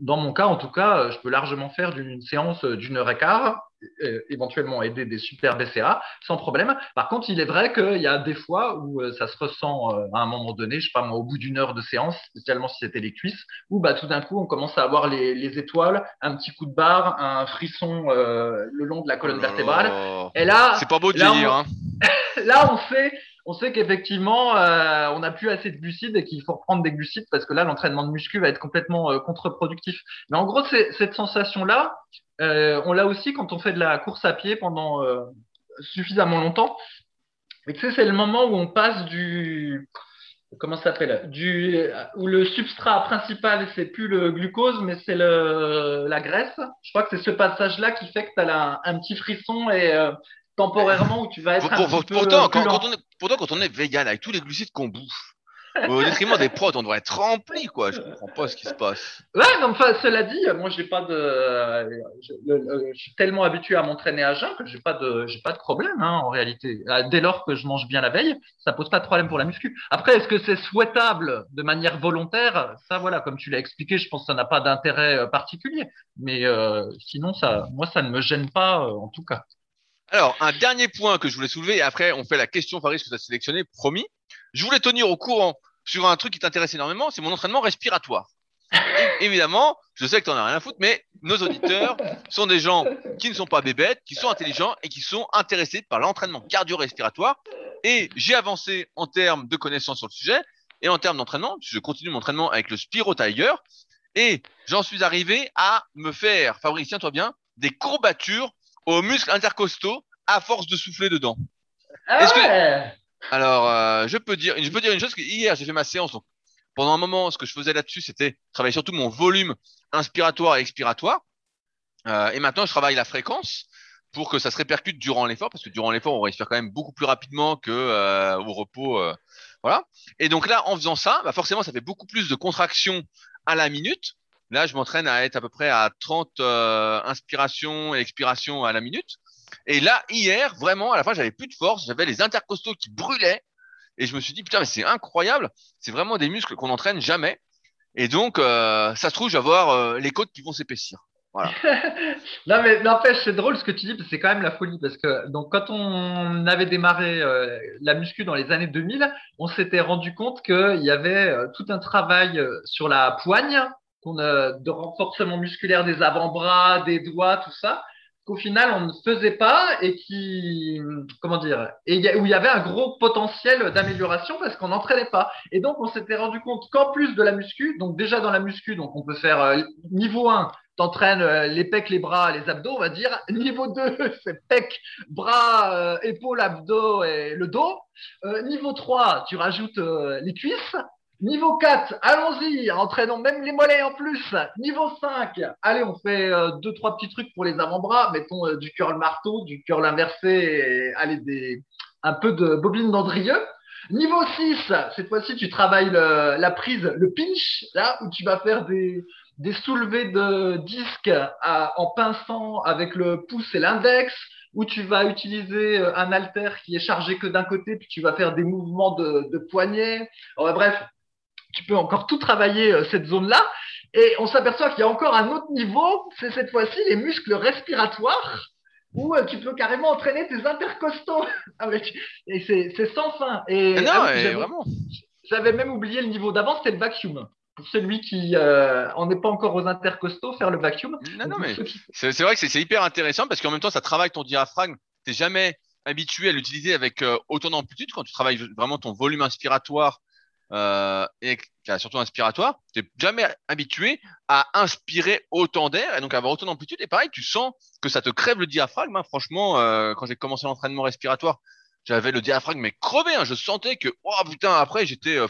dans mon cas, en tout cas, euh, je peux largement faire d'une une séance d'une heure et quart, euh, éventuellement aider des super BCA sans problème. Par contre, il est vrai qu'il y a des fois où euh, ça se ressent euh, à un moment donné, je sais pas moi, au bout d'une heure de séance, spécialement si c'était les cuisses, où bah, tout d'un coup, on commence à avoir les, les étoiles, un petit coup de barre, un frisson euh, le long de la colonne Oh là vertébrale. là. Et là, C'est pas beau de là, on- hein. là, on sait, on sait qu'effectivement, euh, on n'a plus assez de glucides et qu'il faut reprendre des glucides parce que là, l'entraînement de muscu va être complètement euh, contre-productif. Mais en gros, cette sensation-là, euh, on l'a aussi quand on fait de la course à pied pendant euh, suffisamment longtemps. C'est le moment où on passe du comment ça s'appelle du où le substrat principal c'est plus le glucose mais c'est la graisse. Je crois que c'est ce passage-là qui fait que tu as un petit frisson et temporairement où tu vas être Pour- un pour- petit peu pourtant, plus quand, on est, pourtant, quand on est vegan, avec tous les glucides qu'on bouffe, au détriment des protes, on devrait être rempli, quoi. Je comprends pas ce qui se passe. Ouais, mais enfin, cela dit, moi, j'ai pas de, je, le- le- je suis tellement habitué à m'entraîner à jeun que j'ai pas de, j'ai pas de problème, hein, en réalité. Dès lors que je mange bien la veille, ça pose pas de problème pour la muscu. Après, est-ce que c'est souhaitable de manière volontaire? Ça, voilà, comme tu l'as expliqué, je pense que ça n'a pas d'intérêt euh, particulier. Mais euh, sinon, ça, moi, ça ne me gêne pas, euh, en tout cas. Alors, un dernier point que je voulais soulever, et après, on fait la question, Faris, que tu as sélectionné, promis. Je voulais tenir au courant sur un truc qui t'intéresse énormément, c'est mon entraînement respiratoire. Évidemment, je sais que tu n'en as rien à foutre, mais nos auditeurs sont des gens qui ne sont pas bébêtes, qui sont intelligents et qui sont intéressés par l'entraînement cardio-respiratoire. Et j'ai avancé en termes de connaissances sur le sujet et en termes d'entraînement. Je continue mon entraînement avec le Spiro Tiger et j'en suis arrivé à me faire, Fabrice, tiens-toi bien, des courbatures aux muscles intercostaux à force de souffler dedans. Ah Est-ce que- ouais Alors, euh, je peux dire, je peux dire une chose que hier j'ai fait ma séance. Donc, pendant un moment, ce que je faisais là-dessus, c'était travailler surtout mon volume inspiratoire et expiratoire. Euh, et maintenant, je travaille la fréquence pour que ça se répercute durant l'effort, parce que durant l'effort, on respire quand même beaucoup plus rapidement que euh, au repos. Euh, voilà. Et donc là, en faisant ça, bah forcément, ça fait beaucoup plus de contractions à la minute. Là, je m'entraîne à être à peu près à 30 euh, inspirations et expirations à la minute. Et là, hier, vraiment, à la fin, j'avais plus de force, j'avais les intercostaux qui brûlaient. Et je me suis dit, putain, mais c'est incroyable. C'est vraiment des muscles qu'on n'entraîne jamais. Et donc, euh, ça se trouve, je vais avoir euh, les côtes qui vont s'épaissir. Voilà. non, mais n'empêche, c'est drôle ce que tu dis, parce que c'est quand même la folie. Parce que donc, quand on avait démarré euh, la muscu dans les années 2000, on s'était rendu compte qu'il y avait tout un travail sur la poigne, de renforcement musculaire des avant-bras, des doigts, tout ça, qu'au final on ne faisait pas et qui, comment dire, où il y avait un gros potentiel d'amélioration parce qu'on n'entraînait pas. Et donc on s'était rendu compte qu'en plus de la muscu, donc déjà dans la muscu, donc on peut faire euh, niveau 1, t'entraînes euh, les pecs, les bras, les abdos, on va dire. Niveau 2, c'est pecs, bras, euh, épaules, abdos et le dos. Euh, niveau 3, tu rajoutes euh, les cuisses. Niveau 4, allons-y, entraînons même les mollets en plus. Niveau 5, allez, on fait euh, deux, trois petits trucs pour les avant-bras. Mettons euh, du curl marteau, du curl inversé, allez, des, un peu de bobine d'Andrieux. Niveau 6, cette fois-ci, tu travailles le- la prise, le pinch, là, où tu vas faire des, des soulevés de disques en pinçant avec le pouce et l'index, où tu vas utiliser euh, un halter qui est chargé que d'un côté, puis tu vas faire des mouvements de, de poignet. Bref, tu peux encore tout travailler euh, cette zone-là. Et on s'aperçoit qu'il y a encore un autre niveau, c'est cette fois-ci les muscles respiratoires, où euh, tu peux carrément entraîner tes intercostaux. avec, et c'est sans fin. Et, Mais non, ah oui, et j'avais- vraiment. j'avais même oublié le niveau d'avant, c'était le vacuum. Pour celui qui euh, en n'est pas encore aux intercostaux, faire le vacuum. Non, non, mais qui- c'est vrai que c'est hyper intéressant parce qu'en même temps, ça travaille ton diaphragme. T'es jamais habitué à l'utiliser avec euh, autant d'amplitude quand tu travailles vraiment ton volume inspiratoire euh, et surtout inspiratoire. T'es jamais habitué à inspirer autant d'air et donc avoir autant d'amplitude. Et pareil, tu sens que ça te crève le diaphragme. hein. Franchement, euh, quand j'ai commencé l'entraînement respiratoire, j'avais le diaphragme mais crevé. hein. Je sentais que, oh putain, après j'étais euh,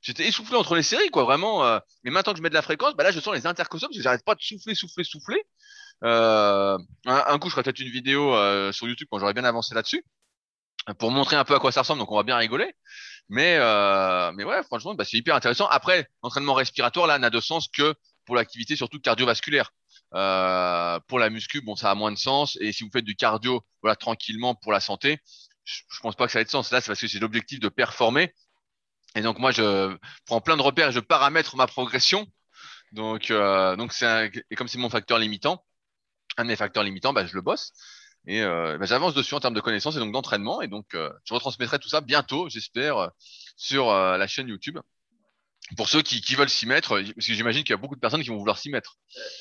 J'étais essoufflé entre les séries, quoi, vraiment. euh. Mais maintenant que je mets de la fréquence, bah là, je sens les intercostaux parce que j'arrête pas de souffler, souffler, souffler. Euh, un, un coup, je ferai peut-être une vidéo euh, sur YouTube quand j'aurai bien avancé là-dessus pour montrer un peu à quoi ça ressemble. Donc, on va bien rigoler. Mais, euh, mais ouais, franchement, bah, c'est hyper intéressant. Après, l'entraînement respiratoire là n'a de sens que pour l'activité surtout cardiovasculaire. Euh, pour la muscu, bon, ça a moins de sens. Et si vous faites du cardio, voilà, tranquillement pour la santé, je, pense pas que ça ait de sens. Là, c'est parce que c'est l'objectif de performer. Et donc moi, je prends plein de repères et je paramètre ma progression. Donc, euh, donc c'est et comme c'est mon facteur limitant, un de mes facteurs limitants, bah, je le bosse et euh, bah, j'avance dessus en termes de connaissances et donc d'entraînement. Et donc, euh, je retransmettrai tout ça bientôt, j'espère, euh, sur la chaîne YouTube. Pour ceux qui, qui veulent s'y mettre, parce que j'imagine qu'il y a beaucoup de personnes qui vont vouloir s'y mettre.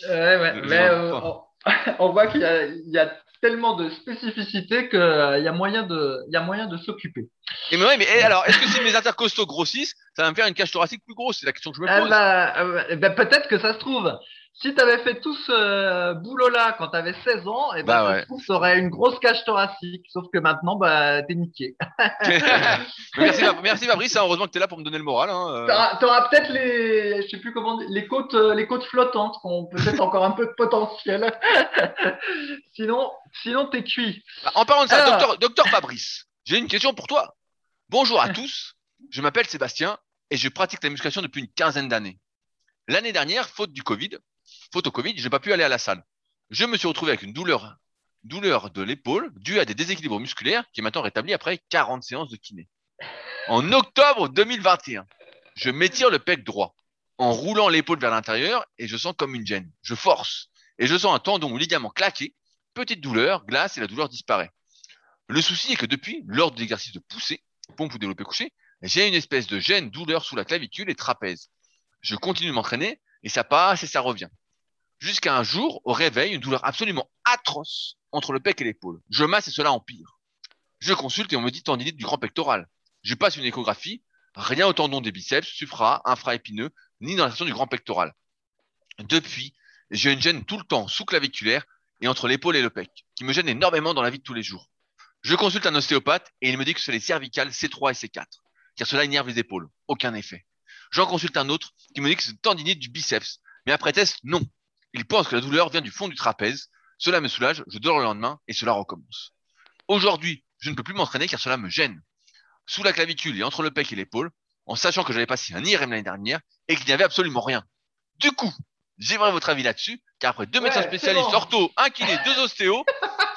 Ouais, ouais, Je- je mais vois euh, pas. on, on voit qu'il y a, il y a tellement de spécificités qu'il y a moyen de, il y a moyen de s'occuper. Et mais, ouais, mais et alors, est-ce que si mes intercostaux grossissent, ça va me faire une cage thoracique plus grosse? C'est la question que je me Eh pose. ben, eh ben, peut-être que ça se trouve. Si tu avais fait tout ce boulot-là quand tu avais 16 ans, eh ben, Bah ça ouais. tu aurais une grosse cage thoracique. Sauf que maintenant, bah, t'es niqué. merci, merci Fabrice, hein, heureusement que tu es là pour me donner le moral. Hein, euh. T'auras t'auras peut-être les, je sais plus comment les côtes, euh, les côtes flottantes qui ont peut-être encore un peu de potentiel. sinon, sinon t'es cuit. Bah, En parlant de ça, Alors. docteur, docteur Fabrice, j'ai une question pour toi. Bonjour à tous, je m'appelle Sébastien et je pratique la musculation depuis une quinzaine d'années. L'année dernière, faute du Covid, faute au Covid, je n'ai pas pu aller à la salle. Je me suis retrouvé avec une douleur, douleur de l'épaule due à des déséquilibres musculaires qui est maintenant rétablie après 40 séances de kiné. En octobre 2021, je m'étire le pec droit en roulant l'épaule vers l'intérieur et je sens comme une gêne. Je force et je sens un tendon ou ligament claqué petite douleur, glace et la douleur disparaît. Le souci est que depuis, lors de l'exercice de poussée, pompe ou développé couché, j'ai une espèce de gêne, douleur sous la clavicule et trapèze. Je continue de m'entraîner et ça passe et ça revient. Jusqu'à un jour, au réveil, une douleur absolument atroce entre le pec et l'épaule. Je masse et cela empire. Je consulte et on me dit tendinite du grand pectoral. Je passe une échographie, rien au tendon des biceps, supra, infraépineux, ni dans la section du grand pectoral. Depuis, j'ai une gêne tout le temps sous-claviculaire et entre l'épaule et le pec, qui me gêne énormément dans la vie de tous les jours. Je consulte un ostéopathe et il me dit que c'est les cervicales C3 et C4, car cela énerve les épaules. Aucun effet. J'en consulte un autre qui me dit que c'est tendinite du biceps. Mais après test, non. Il pense que la douleur vient du fond du trapèze. Cela me soulage, je dors le lendemain et cela recommence. Aujourd'hui, je ne peux plus m'entraîner car cela me gêne. Sous la clavicule et entre le pec et l'épaule, en sachant que j'avais passé un IRM l'année dernière et qu'il n'y avait absolument rien. Du coup, j'aimerais votre avis là-dessus, car après deux Ouais, médecins spécialistes bon. ortho, un kiné, deux ostéos,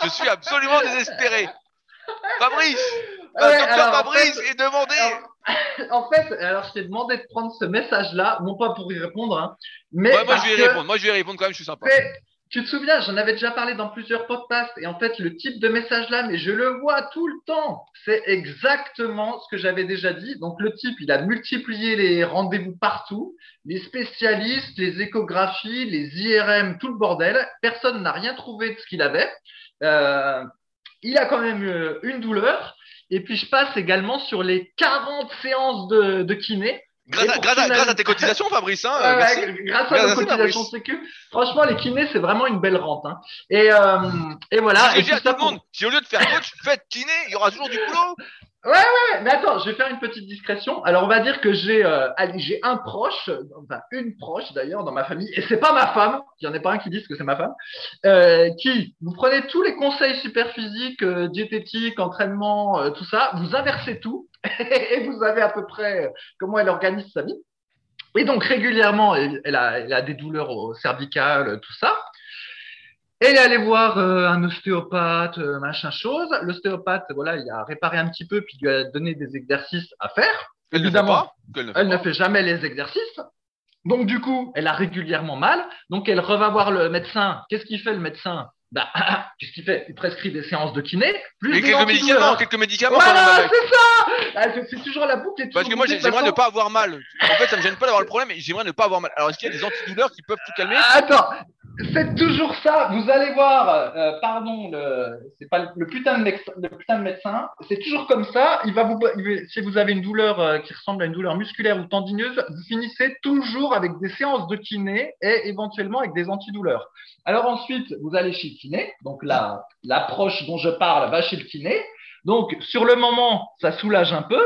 je suis absolument désespéré. Fabrice, Ouais, docteur alors, en Fabrice fait- est demandé. En fait, alors je t'ai demandé de prendre ce message-là, non pas pour y répondre, hein, mais Ouais, moi je vais y répondre. Moi je vais y répondre quand même, je suis sympa. Tu te souviens, j'en avais déjà parlé dans plusieurs podcasts, et en fait, le type de message-là, mais je le vois tout le temps. C'est exactement ce que j'avais déjà dit. Donc, le type, il a multiplié les rendez-vous partout, les spécialistes, les échographies, les IRM, tout le bordel. Personne n'a rien trouvé de ce qu'il avait. Euh, il a quand même euh, une douleur. Et puis, je passe également sur les 40 séances de, de kiné. Grâce à, pour grâce à- grâce tes cotisations, Fabrice. Hein, euh, merci. ouais, grâce à nos cotisations sécu. Franchement, les kinés, c'est vraiment une belle rente. hein. Et, euh, et voilà. Et je dis à tout le pour- monde, si au lieu de faire coach, faites kiné, il y aura toujours du boulot. Ouais, mais attends, je vais faire une petite discrétion. Alors, on va dire que j'ai euh, j'ai un proche, enfin une proche d'ailleurs dans ma famille, et c'est pas ma femme, il y en a pas un qui dise que c'est ma femme, euh, qui, vous prenez tous les conseils super physiques, euh, diététiques, entraînement, euh, tout ça, vous inversez tout, et vous avez à peu près euh, comment elle organise sa vie. Et donc, régulièrement, elle, elle a, elle a des douleurs au cervical, tout ça. Elle est allée voir euh, un ostéopathe, euh, machin chose. L'ostéopathe, voilà, il a réparé un petit peu, puis il lui a donné des exercices à faire. Elle ne fait Évidemment. pas. ne fait Elle ne pas. fait jamais les exercices. Donc, du coup, elle a régulièrement mal. Donc, elle reva voir le médecin. Qu'est-ce qu'il fait, le médecin? Bah, Qu'est-ce qu'il fait? Il prescrit des séances de kiné, plus Et des quelques médicaments, quelques médicaments. Voilà, c'est ça Ah, c'est- C'est toujours la boucle. est Parce que moi, j'aimerais ne pas avoir mal. En fait, ça me gêne pas d'avoir le problème, mais j'aimerais ne pas avoir mal. Alors, est-ce qu'il y a des antidouleurs qui peuvent tout calmer? Attends, c'est toujours ça. Vous allez voir, euh, pardon, c'est pas le, le putain de médecin, le putain de médecin. C'est toujours comme ça. Il va vous, il si vous avez une douleur euh, qui ressemble à une douleur musculaire ou tendineuse, vous finissez toujours avec des séances de kiné et éventuellement avec des antidouleurs. Alors ensuite, vous allez chez le kiné. Donc là, l'approche dont je parle va chez le kiné. Donc sur le moment, ça soulage un peu,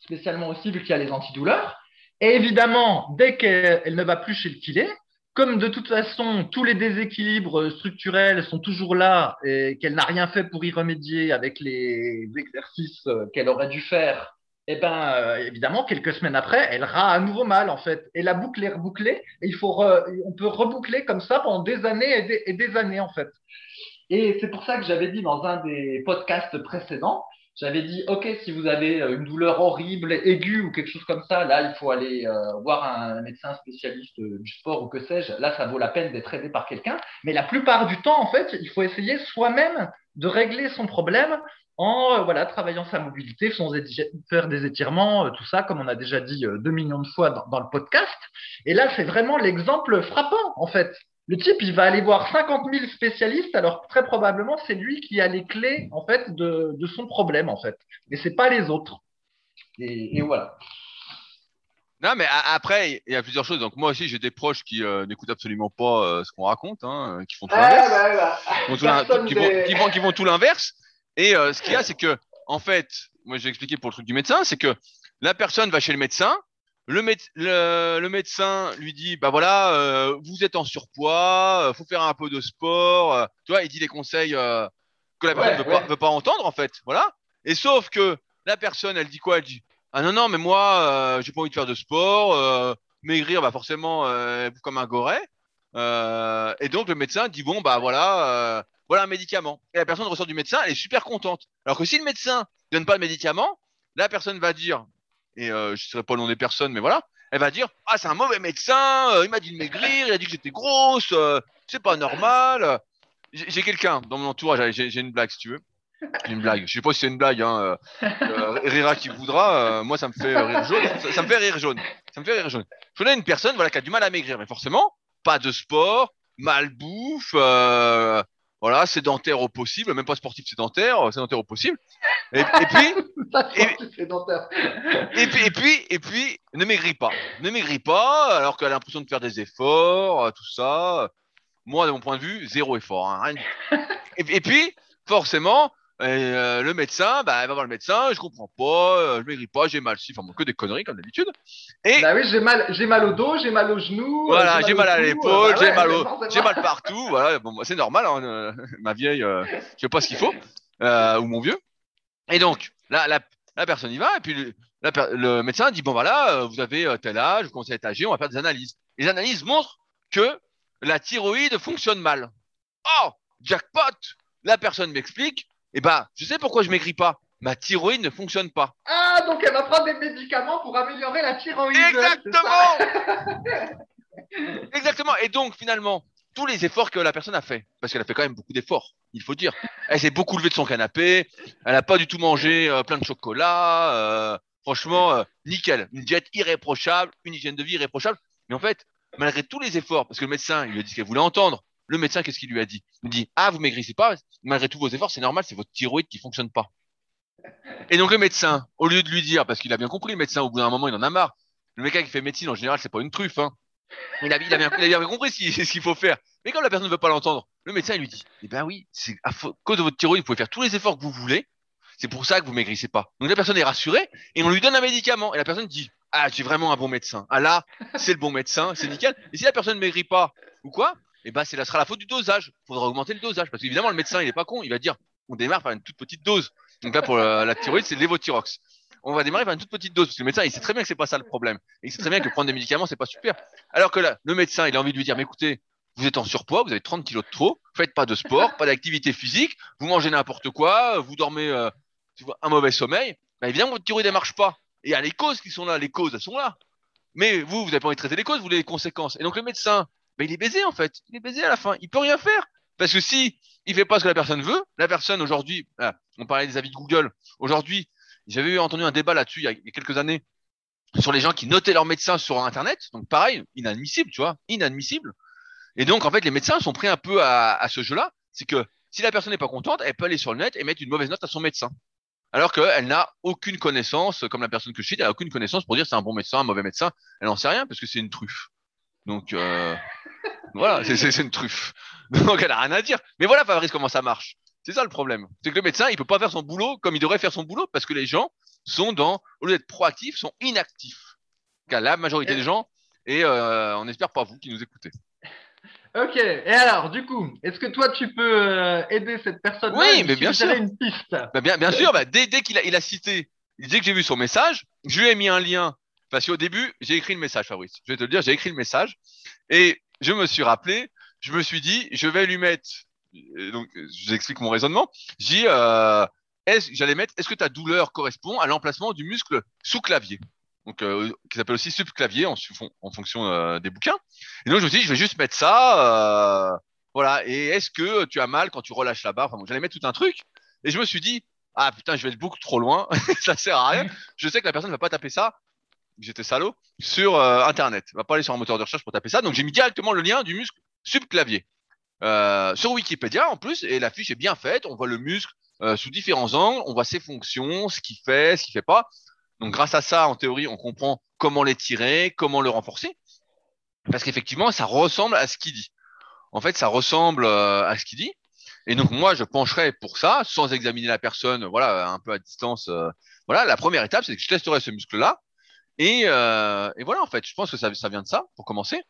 spécialement aussi vu qu'il y a les antidouleurs. Et évidemment, dès qu'elle elle ne va plus chez le kiné, comme de toute façon tous les déséquilibres structurels sont toujours là et qu'elle n'a rien fait pour y remédier avec les exercices qu'elle aurait dû faire, eh ben euh, évidemment quelques semaines après, elle aura à nouveau mal en fait. Et la boucle est rebouclée. Et il faut, on peut reboucler comme ça pendant des années et des, et des années en fait. Et c'est pour ça que j'avais dit dans un des podcasts précédents, j'avais dit, OK, si vous avez euh, une douleur horrible, aiguë ou quelque chose comme ça, là, il faut aller euh, voir un médecin spécialiste euh, du sport ou que sais-je. Là, ça vaut la peine d'être aidé par quelqu'un. Mais la plupart du temps, en fait, il faut essayer soi-même de régler son problème en voilà, travaillant sa mobilité, des- faire des étirements, tout ça, comme on a déjà dit deux millions de fois dans le podcast. Et là, c'est vraiment l'exemple frappant, en fait. Le type, il va aller voir 50 000 spécialistes, alors très probablement, c'est lui qui a les clés, en fait, de, de son problème, en fait. Et c'est pas les autres. Et, et voilà. Non, mais a- après, il y a plusieurs choses. Donc, moi aussi, j'ai des proches qui euh, n'écoutent absolument pas euh, ce qu'on raconte, hein, qui font tout l'inverse. qui des- font tout l'inverse. Et euh, ce qu'il y a, c'est que, en fait, moi, j'ai expliqué pour le truc du médecin, c'est que la personne va chez le médecin. Le, méde- le, le médecin lui dit, bah voilà, euh, vous êtes en surpoids, euh, faut faire un peu de sport. euh, tu vois, il dit les conseils euh, que la personne Ouais, veut, ouais. veut pas entendre, en fait. Voilà. Et sauf que la personne, elle dit quoi? Elle dit, ah non, non, mais moi, euh, j'ai pas envie de faire de sport. euh, maigrir, bah forcément, euh, comme un goret. Euh, et donc, le médecin dit, bon, bah voilà, euh, voilà un médicament. Et la personne ressort du médecin, elle est super contente. Alors que si le médecin donne pas le médicament, la personne va dire, et euh, je ne saurais pas le nom des personnes, mais voilà, elle va dire, ah c'est un mauvais médecin, euh, il m'a dit de maigrir, il a dit que j'étais grosse, euh, c'est pas normal. J'ai quelqu'un dans mon entourage, j'ai une blague si tu veux. J'ai une blague. Je sais pas si c'est une blague, hein. euh, rira qui voudra. moi, ça me fait rire jaune. Ça, me fait rire jaune. Ça me fait rire jaune. Je connais une personne, voilà, qui a du mal à maigrir, mais forcément, pas de sport, malbouffe, euh, voilà, sédentaire au possible, même pas sportif sédentaire, euh, sédentaire au possible. Et, et puis, Et- puis, et puis, et puis, ne maigris pas. Ne maigris pas, alors qu'elle a l'impression de faire des efforts, euh, tout ça. Moi, de mon point de vue, zéro effort. hein, et puis, forcément, Et euh, le médecin, bah, elle va voir le médecin, je comprends pas, euh, je maigris pas, j'ai mal, si, enfin bon, que des conneries comme d'habitude. Et Bah oui, j'ai mal, j'ai mal au dos, j'ai mal au genou. euh, voilà, j'ai mal à cou, l'épaule, euh, bah j'ai ouais, mal, au- j'ai mal partout, voilà, bon, c'est normal, hein, euh, ma vieille, euh, je sais pas ce qu'il faut, euh, ou mon vieux. Et donc, là, la, la personne y va, et puis le, la per- le médecin dit, bon voilà, euh, vous avez euh, tel âge, vous commencez à être âgé, on va faire des analyses. Les analyses montrent que la thyroïde fonctionne mal. Oh, jackpot La personne m'explique, eh ben, je sais pourquoi je maigris pas. Ma thyroïde ne fonctionne pas. Ah, donc elle va prendre des médicaments pour améliorer la thyroïde. Exactement Exactement. Et donc, finalement, tous les efforts que la personne a fait, parce qu'elle a fait quand même beaucoup d'efforts, il faut dire. Elle s'est beaucoup levée de son canapé, elle n'a pas du tout mangé euh, plein de chocolat. euh, franchement, euh, nickel. Une diète irréprochable, une hygiène de vie irréprochable. Mais en fait, malgré tous les efforts, parce que le médecin, il lui a dit ce qu'elle voulait entendre. Le médecin, qu'est-ce qu'il lui a dit? Il lui dit Ah, vous maigrissez pas, malgré tous vos efforts, c'est normal, c'est votre thyroïde qui fonctionne pas. Et donc le médecin, au lieu de lui dire, parce qu'il a bien compris, le médecin, au bout d'un moment, il en a marre. Le mec qui fait médecine, en général, c'est pas une truffe. Hein. Il, a, il, bien, il a compris ce qu'il faut faire. Mais comme la personne ne veut pas l'entendre, le médecin lui dit Eh ben oui, c'est à cause de votre thyroïde, vous pouvez faire tous les efforts que vous voulez. C'est pour ça que vous maigrissez pas. Donc la personne est rassurée et on lui donne un médicament. Et la personne dit Ah, j'ai vraiment un bon médecin. Ah là, c'est le bon médecin, c'est nickel. Et si la personne ne maigrit pas ou quoi, eh ben c'est sera la faute du dosage. Il faudra augmenter le dosage. Parce qu'évidemment, le médecin il est pas con, il va dire On démarre par une toute petite dose. Donc là, pour la, thyroïde, c'est l'évothyrox. On va démarrer par une toute petite dose. Parce que le médecin, il sait très bien que c'est pas ça le problème. Et il sait très bien que prendre des médicaments, c'est pas super. Alors que là, le médecin, il a envie de lui dire, mais écoutez, vous êtes en surpoids, vous avez 30 kilos de trop, faites pas de sport, pas d'activité physique, vous mangez n'importe quoi, vous dormez euh, un mauvais sommeil, bah, évidemment, votre thyroïde, elle marche pas. Et il y a les causes qui sont là, les causes, elles sont là. Mais vous, vous n'avez pas envie de traiter les causes, vous voulez les conséquences. Et donc le médecin, bah, il est baisé en fait. Il est baisé à la fin. Il peut rien faire. Parce que si il fait pas ce que la personne veut, la personne aujourd'hui, ah, on parlait des avis de Google, aujourd'hui, j'avais entendu un débat là-dessus il y a quelques années sur les gens qui notaient leurs médecins sur Internet. Donc pareil, inadmissible, tu vois, inadmissible. Et donc en fait, les médecins sont pris un peu à, à ce jeu-là. C'est que si la personne n'est pas contente, elle peut aller sur le net et mettre une mauvaise note à son médecin. Alors qu'elle n'a aucune connaissance, comme la personne que je cite, elle n'a aucune connaissance pour dire c'est un bon médecin, un mauvais médecin. Elle n'en sait rien parce que c'est une truffe. Donc euh, voilà, c'est- une truffe. Donc elle a rien à dire. Mais voilà, Fabrice, comment ça marche. C'est ça le problème. C'est que le médecin, il peut pas faire son boulot comme il devrait faire son boulot parce que les gens sont dans, au lieu d'être proactifs, sont inactifs. Car la majorité des gens, et euh, on espère pas vous qui nous écoutez. Ok, et alors, du coup, est-ce que toi, tu peux euh, aider cette personne-là Oui, mais bien sûr. une piste? Bah, bien, bien sûr, bah, dès, dès qu'il a, il a cité, dès que j'ai vu son message, je lui ai mis un lien. Parce qu'au début, j'ai écrit le message, Fabrice. Je vais te le dire, j'ai écrit le message. Et je me suis rappelé, je me suis dit, je vais lui mettre. et donc, je vous explique mon raisonnement. J'ai euh, j'allais mettre, est-ce que ta douleur correspond à l'emplacement du muscle sous-clavier donc, euh, qui s'appelle aussi subclavier en, en fonction euh, des bouquins. Et donc, je me suis dit, je vais juste mettre ça. euh, voilà. Et est-ce que tu as mal quand tu relâches la barre? Enfin, j'allais mettre tout un truc. Et je me suis dit, ah putain, je vais être beaucoup trop loin, ça sert à rien. Je sais que la personne ne va pas taper ça, j'étais salaud, sur euh, Internet. Elle va pas aller sur un moteur de recherche pour taper ça. Donc j'ai mis directement le lien du muscle subclavier. Euh, sur Wikipédia en plus, et la fiche est bien faite, on voit le muscle euh, sous différents angles, on voit ses fonctions, ce qu'il fait, ce qu'il fait pas. Donc grâce à ça, en théorie, on comprend comment l'étirer, comment le renforcer. Parce qu'effectivement, ça ressemble à ce qu'il dit. En fait, ça ressemble euh, à ce qu'il dit. Et donc moi, je pencherais pour ça, sans examiner la personne, voilà, un peu à distance. euh, voilà, la première étape, c'est que je testerai ce muscle-là. Et, euh, et voilà, en fait, je pense que ça, ça vient de ça, pour commencer.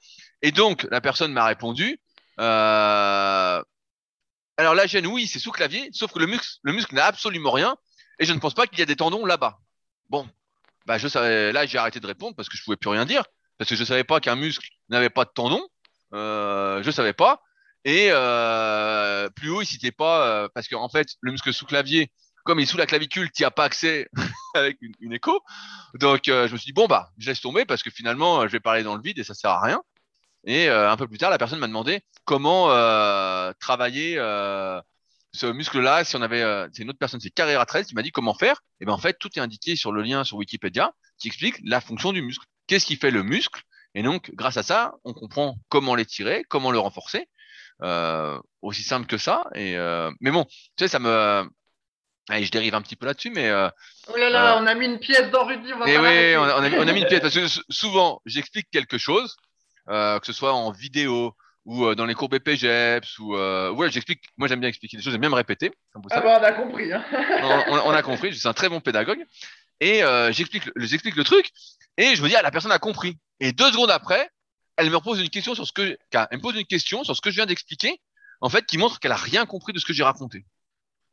Et donc, la personne m'a répondu. Euh, alors la gêne, oui, c'est sous clavier, sauf que le muscle, le muscle n'a absolument rien, et je ne pense pas qu'il y a des tendons là-bas. Bon, bah je savais, là j'ai arrêté de répondre parce que je pouvais plus rien dire, parce que je savais pas qu'un muscle n'avait pas de tendons, euh, je savais pas. Et euh, plus haut, il citait pas, euh, parce qu'en fait, le muscle sous-clavier, comme il est sous la clavicule, tu as pas accès avec une, écho. Donc, euh, je me suis dit, bon, bah, je laisse tomber parce que finalement, euh, je vais parler dans le vide et ça sert à rien. Et euh, un peu plus tard, la personne m'a demandé comment euh, travailler euh, ce muscle-là. Si on avait, euh, c'est une autre personne, c'est Carrera 13 qui m'a dit comment faire. Et ben en fait, tout est indiqué sur le lien sur Wikipédia qui explique la fonction du muscle. Qu'est-ce qui fait le muscle? Et donc, grâce à ça, on comprend comment l'étirer, comment le renforcer. Aussi simple que ça. Et mais bon, tu sais, ça me Allez, je dérive un petit peu là-dessus, mais euh, Oh là là, on a mis une pièce dans Rudy, on va mais pas oui, on a, on a mis, on a mis une pièce parce que souvent j'explique quelque chose, euh, que ce soit en vidéo ou dans les cours BPGEPS, ou ouais, j'explique. Moi, j'aime bien expliquer des choses, j'aime bien me répéter. ah bah, on a compris. Hein. on, a compris. Je suis un très bon pédagogue. Et j'explique, j'explique le truc, et je me dis, ah, la personne a compris. Et deux secondes après, elle me pose une question sur ce que, elle me pose une question sur ce que je viens d'expliquer, en fait, qui montre qu'elle a rien compris de ce que j'ai raconté.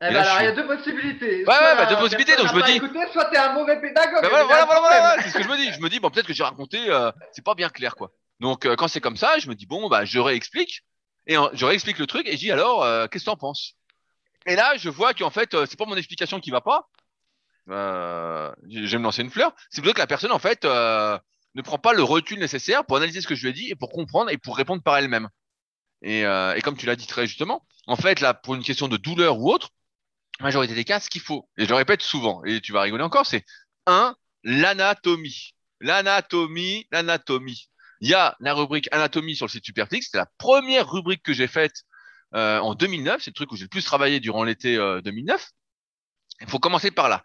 Eh ben alors, il y a deux possibilités. Ouais, ouais, bah, deux possibilités. Donc, je me dis. Écouté, soit t'es un mauvais pédagogue. Bah, voilà, voilà, voilà, c'est ce que je me dis. Je me dis, bon, peut-être que j'ai raconté, euh, c'est pas bien clair, quoi. Donc, euh, quand c'est comme ça, je me dis, bon, bah, je réexplique. Et je réexplique le truc et je dis, alors, euh, qu'est-ce que t'en penses? Et là, je vois qu'en fait, c'est pas mon explication qui va pas. je vais me lancer une fleur. C'est plutôt que la personne, en fait, ne prend pas le recul nécessaire pour analyser ce que je lui ai dit et pour comprendre et pour répondre par elle-même. Et, et comme tu l'as dit très justement, en fait, là, pour une question de douleur ou autre, majorité des cas, ce qu'il faut, et je le répète souvent, et tu vas rigoler encore, c'est un, l'anatomie. L'anatomie, l'anatomie. Il y a la rubrique anatomie sur le site Superflix, c'est la première rubrique que j'ai faite euh, en 2009, c'est le truc où j'ai le plus travaillé durant l'été 2009. Euh, Il faut commencer par là.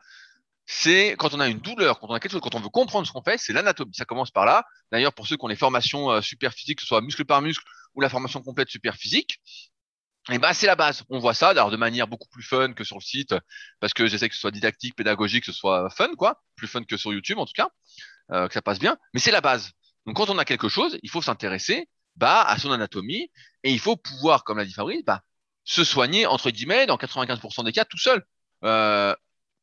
C'est quand on a une douleur, quand on a quelque chose, quand on veut comprendre ce qu'on fait, c'est l'anatomie. Ça commence par là. D'ailleurs, pour ceux qui ont les formations euh, super que ce soit muscle par muscle ou la formation complète super physique, et bah c'est la base. On voit ça d'ailleurs de manière beaucoup plus fun que sur le site, parce que j'essaie que ce soit didactique, pédagogique, que ce soit fun, quoi, plus fun que sur YouTube en tout cas, euh, que ça passe bien. Mais c'est la base. Donc quand on a quelque chose, il faut s'intéresser bah, à son anatomie et il faut pouvoir, comme l'a dit Fabrice, bah, se soigner entre guillemets dans 95% des cas tout seul. Euh,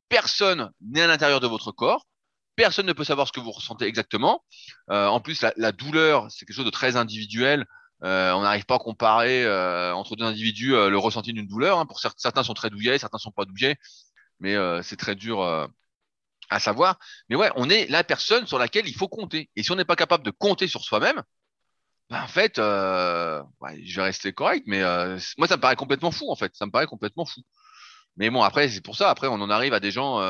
personne n'est à l'intérieur de votre corps. Personne ne peut savoir ce que vous ressentez exactement. Euh, en plus, la douleur, c'est quelque chose de très individuel. Euh, on n'arrive pas à comparer euh, entre deux individus euh, le ressenti d'une douleur. Hein. Pour certains, sont très douillets, certains sont pas douillets, mais c'est très dur à savoir. Mais ouais, on est la personne sur laquelle il faut compter. Et si on n'est pas capable de compter sur soi-même, bah, en fait, je vais rester correct, mais moi ça me paraît complètement fou en fait. Ça me paraît complètement fou. Mais bon, après c'est pour ça. Après, on en arrive à des gens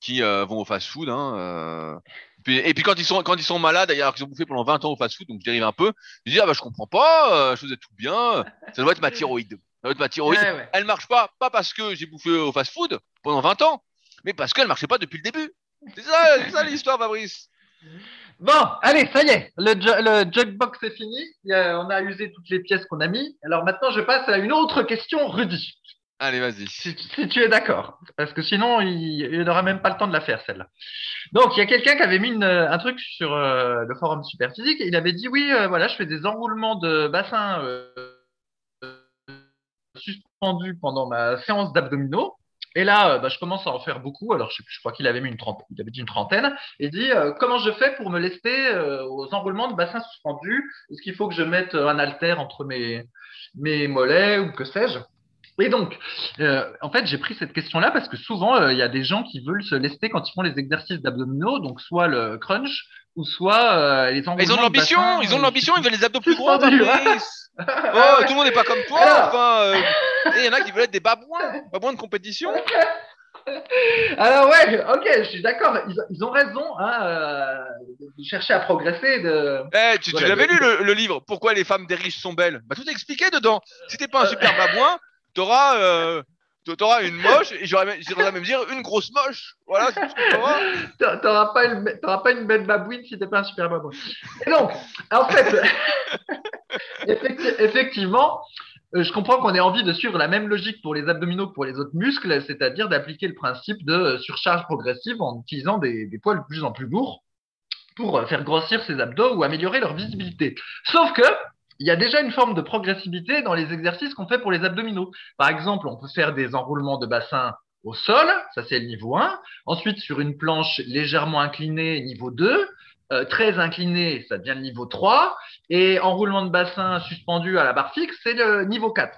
qui vont au fast-food. Hein, et puis quand ils sont quand ils sont malades, alors qu'ils ont bouffé pendant 20 ans au fast-food, donc je dérive un peu, je dis ah bah je comprends pas, euh, je faisais tout bien, ça doit être ma thyroïde. Ça doit être ma thyroïde. Elle marche pas, pas parce que j'ai bouffé au fast-food pendant 20 ans, mais parce qu'elle marchait pas depuis le début. C'est ça, ça l'histoire, Fabrice. Bon, allez, ça y est, le, le jugbox est fini. on a usé toutes les pièces qu'on a mis. Alors maintenant, je passe à une autre question, Rudy. Allez, vas-y. Si, tu es d'accord. Parce que sinon, il n'aura même pas le temps de la faire, celle-là. Donc, il y a quelqu'un qui avait mis un truc sur euh, le forum Superphysique et il avait dit Oui, euh, voilà, je fais des enroulements de bassin euh, suspendus pendant ma séance d'abdominaux. Et là, bah, je commence à en faire beaucoup. Alors, je, crois qu'il avait mis une trentaine, il avait dit une trentaine. Et dit comment je fais pour me lester aux enroulements de bassin suspendus? Est-ce qu'il faut que je mette un halter entre mes mollets ou que sais-je? Et donc, euh, en fait, j'ai pris cette question-là parce que souvent, euh, il y a des gens qui veulent se lester quand ils font les exercices d'abdominaux, donc soit le crunch ou soit euh, les Ils ont de l'ambition, ils ont de l'ambition, ils veulent les abdos plus gros. oh, tout le monde n'est pas comme toi. Enfin, il y en a qui veulent être des babouins, babouins de compétition. Alors ouais, ok, je suis d'accord. Ils, ont raison hein, de chercher à progresser. De... Eh, tu, l'avais lu le, livre Pourquoi les femmes des riches sont belles? Bah tout est expliqué dedans. Si t'es pas un super babouin, t'auras euh, auras une moche et j'aurais même dire une grosse moche. Voilà, t'auras. T'auras pas une, pas une belle babouine si t'es pas un super babouin. Et donc, en fait, effectivement, euh, je comprends qu'on ait envie de suivre la même logique pour les abdominaux que pour les autres muscles, c'est-à-dire d'appliquer le principe de surcharge progressive en utilisant des, des poids de plus en plus lourds pour faire grossir ses abdos ou améliorer leur visibilité. Sauf que il y a déjà une forme de progressivité dans les exercices qu'on fait pour les abdominaux. Par exemple, on peut faire des enroulements de bassin au sol, ça c'est le niveau 1. Ensuite, sur une planche légèrement inclinée, niveau 2. Euh, très inclinée, ça devient le niveau 3. Et enroulement de bassin suspendu à la barre fixe, c'est le niveau 4,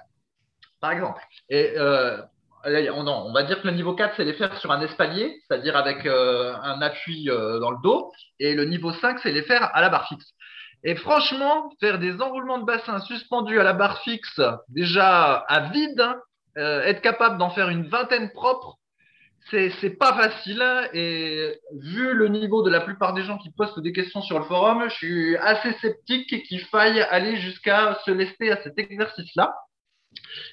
par exemple. Et euh, on, va dire que le niveau 4, c'est les faire sur un espalier, c'est-à-dire avec euh, un appui dans le dos. Et le niveau 5, c'est les faire à la barre fixe. Et franchement, faire des enroulements de bassin suspendus à la barre fixe, déjà à vide, euh, être capable d'en faire une vingtaine propre, c'est pas facile. Et vu le niveau de la plupart des gens qui postent des questions sur le forum, je suis assez sceptique qu'il faille aller jusqu'à se lester à cet exercice-là.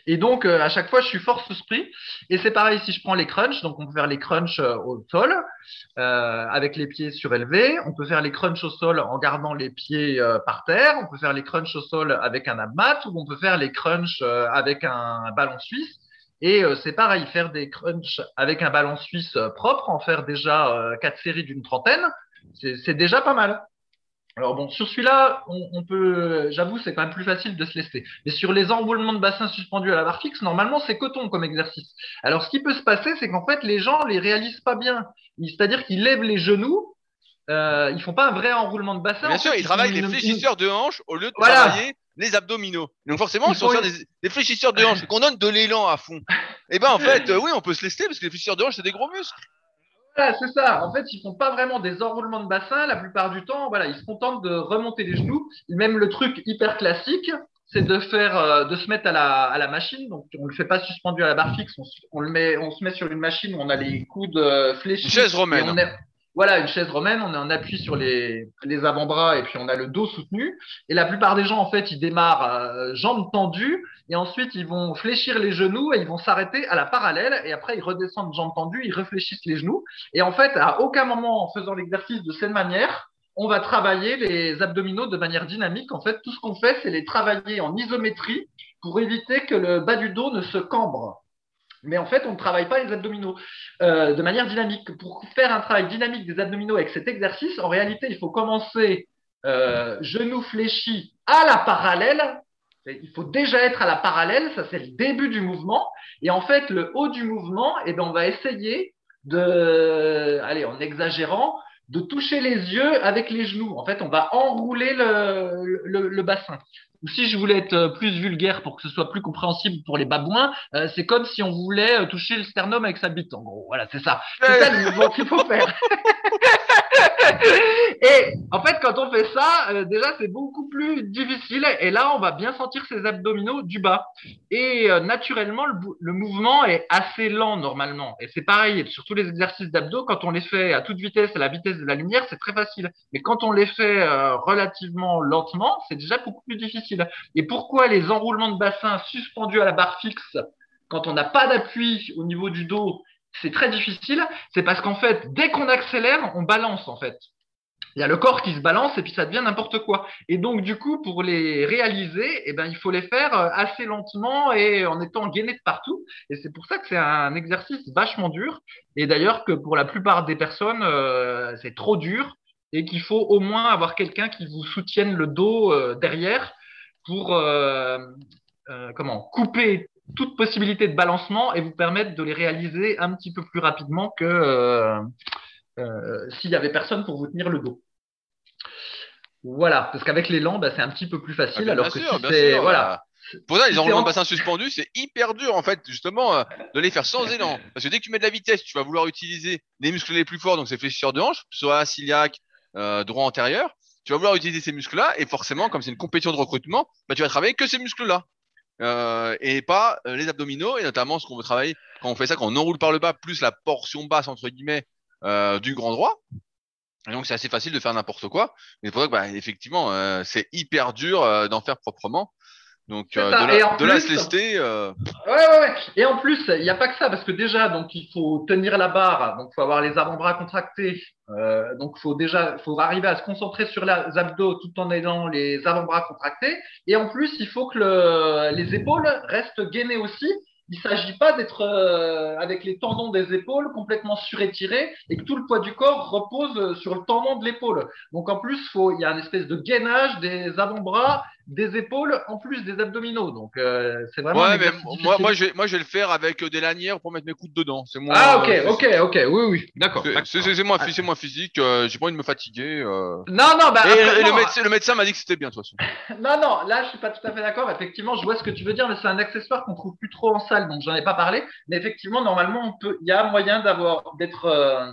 Et donc, euh, à chaque fois, je suis force esprit. Et c'est pareil si je prends les crunchs. Donc, on peut faire les crunchs euh, au sol euh, avec les pieds surélevés. On peut faire les crunchs au sol en gardant les pieds par terre. On peut faire les crunchs au sol avec un abmat ou on peut faire les crunchs avec un ballon suisse. Et c'est pareil, faire des crunchs avec un ballon suisse propre, en faire déjà quatre séries d'une trentaine, c'est déjà pas mal. Alors bon, sur celui-là, on, peut, j'avoue, c'est quand même plus facile de se lester. Mais sur les enroulements de bassin suspendus à la barre fixe, normalement, c'est coton comme exercice. Alors, ce qui peut se passer, c'est qu'en fait, les gens les réalisent pas bien. C'est-à-dire qu'ils lèvent les genoux, euh, ils font pas un vrai enroulement de bassin. Bien sûr, ils, travaillent les fléchisseurs de hanches au lieu de travailler les abdominaux. Donc forcément, ils, sont des, des, fléchisseurs de hanches, qu'on donne de l'élan à fond. Et eh ben en fait, euh, oui, on peut se lester parce que les fléchisseurs de hanches, c'est des gros muscles c'est ça. En fait, ils font pas vraiment des enroulements de bassin. La plupart du temps, voilà, ils se contentent de remonter les genoux. Même le truc hyper classique, c'est de faire, euh, de se mettre à la, à la machine. Donc, on le fait pas suspendu à la barre fixe. On, le met, on se met sur une machine où on a les coudes euh, fléchis. Une chaise romaine. Voilà, une chaise romaine, on est en appui sur les, les avant-bras et puis on a le dos soutenu. Et la plupart des gens, en fait, ils démarrent euh, jambes tendues et ensuite ils vont fléchir les genoux et ils vont s'arrêter à la parallèle et après ils redescendent jambes tendues, ils réfléchissent les genoux. Et en fait, à aucun moment en faisant l'exercice de cette manière, on va travailler les abdominaux de manière dynamique. En fait, tout ce qu'on fait, c'est les travailler en isométrie pour éviter que le bas du dos ne se cambre. Mais en fait, on ne travaille pas les abdominaux euh, de manière dynamique. Pour faire un travail dynamique des abdominaux avec cet exercice, en réalité, il faut commencer euh, genoux fléchis à la parallèle. Il faut déjà être à la parallèle, ça c'est le début du mouvement. Et en fait, le haut du mouvement, eh ben, on va essayer de, allez, en exagérant, de toucher les yeux avec les genoux. En fait, on va enrouler le, le, le bassin ou si je voulais être euh, plus vulgaire pour que ce soit plus compréhensible pour les babouins, euh, c'est comme si on voulait euh, toucher le sternum avec sa bite, en gros. Voilà, c'est ça. C'est ça le mouvement qu'il faut faire. et en fait, quand on fait ça, déjà, c'est beaucoup plus difficile. Et là, on va bien sentir ses abdominaux du bas. Et naturellement, le, mouvement est assez lent normalement. Et c'est pareil, surtout les exercices d'abdos, quand on les fait à toute vitesse, à la vitesse de la lumière, c'est très facile. Mais quand on les fait relativement lentement, c'est déjà beaucoup plus difficile. Et pourquoi les enroulements de bassin suspendus à la barre fixe, quand on n'a pas d'appui au niveau du dos, c'est très difficile C'est parce qu'en fait, dès qu'on accélère, on balance en fait. Il y a le corps qui se balance et puis ça devient n'importe quoi. Et donc, du coup, pour les réaliser, eh ben, il faut les faire euh, assez lentement et en étant gainé de partout. Et c'est pour ça que c'est un exercice vachement dur. Et d'ailleurs, que pour la plupart des personnes, euh, c'est trop dur et qu'il faut au moins avoir quelqu'un qui vous soutienne le dos euh, derrière pour comment couper toute possibilité de balancement et vous permettre de les réaliser un petit peu plus rapidement que euh, s'il n'y avait personne pour vous tenir le dos. Voilà, parce qu'avec l'élan, bah, c'est un petit peu plus facile. Ah, alors que si c'est voilà. Pour ça, les enroulements de bassin suspendus, c'est hyper dur en fait, justement, de les faire sans élan. Parce que dès que tu mets de la vitesse, tu vas vouloir utiliser les muscles les plus forts, donc c'est fléchisseurs de hanche, soit ciliaque, droit antérieur tu vas vouloir utiliser ces muscles-là, et forcément, comme c'est une compétition de recrutement, bah, tu vas travailler que ces muscles-là. Euh, et pas euh, les abdominaux, et notamment ce qu'on veut travailler quand on fait ça, quand on enroule par le bas, plus la portion basse, entre guillemets, euh, du grand droit. Et donc, c'est assez facile de faire n'importe quoi. Mais pour ça que, bah, effectivement, euh, c'est hyper dur d'en faire proprement. Donc euh, de, la, se lester. Euh... Ouais, ouais, ouais. Et en plus, il n'y a pas que ça, parce que déjà, donc il faut tenir la barre, donc il faut avoir les avant-bras contractés. Euh, donc faut déjà, faut arriver à se concentrer sur les abdos tout en ayant les avant-bras contractés. Et en plus, il faut que le, les épaules restent gainées aussi. Il s'agit pas d'être euh, avec les tendons des épaules complètement surétirés et que tout le poids du corps repose sur le tendon de l'épaule. Donc en plus, il y a une espèce de gainage des avant-bras des épaules en plus des abdominaux. Donc euh, c'est vraiment. Ouais, mais moi, moi, je vais, moi, je vais le faire avec euh, des lanières pour mettre mes coudes dedans. C'est moi. Ah ok, ok, ok, oui, oui, d'accord. C'est moins, c'est moins physique. Euh, J'ai pas envie de me fatiguer. Euh... Non, non, bah. Et, le, médecin, le médecin m'a dit que c'était bien de toute façon. non, non, là je suis pas tout à fait d'accord. Effectivement, je vois ce que tu veux dire, mais c'est un accessoire qu'on trouve plus trop en salle, donc j'en ai pas parlé. Mais effectivement, normalement, on peut, il y a moyen d'avoir, d'être, euh,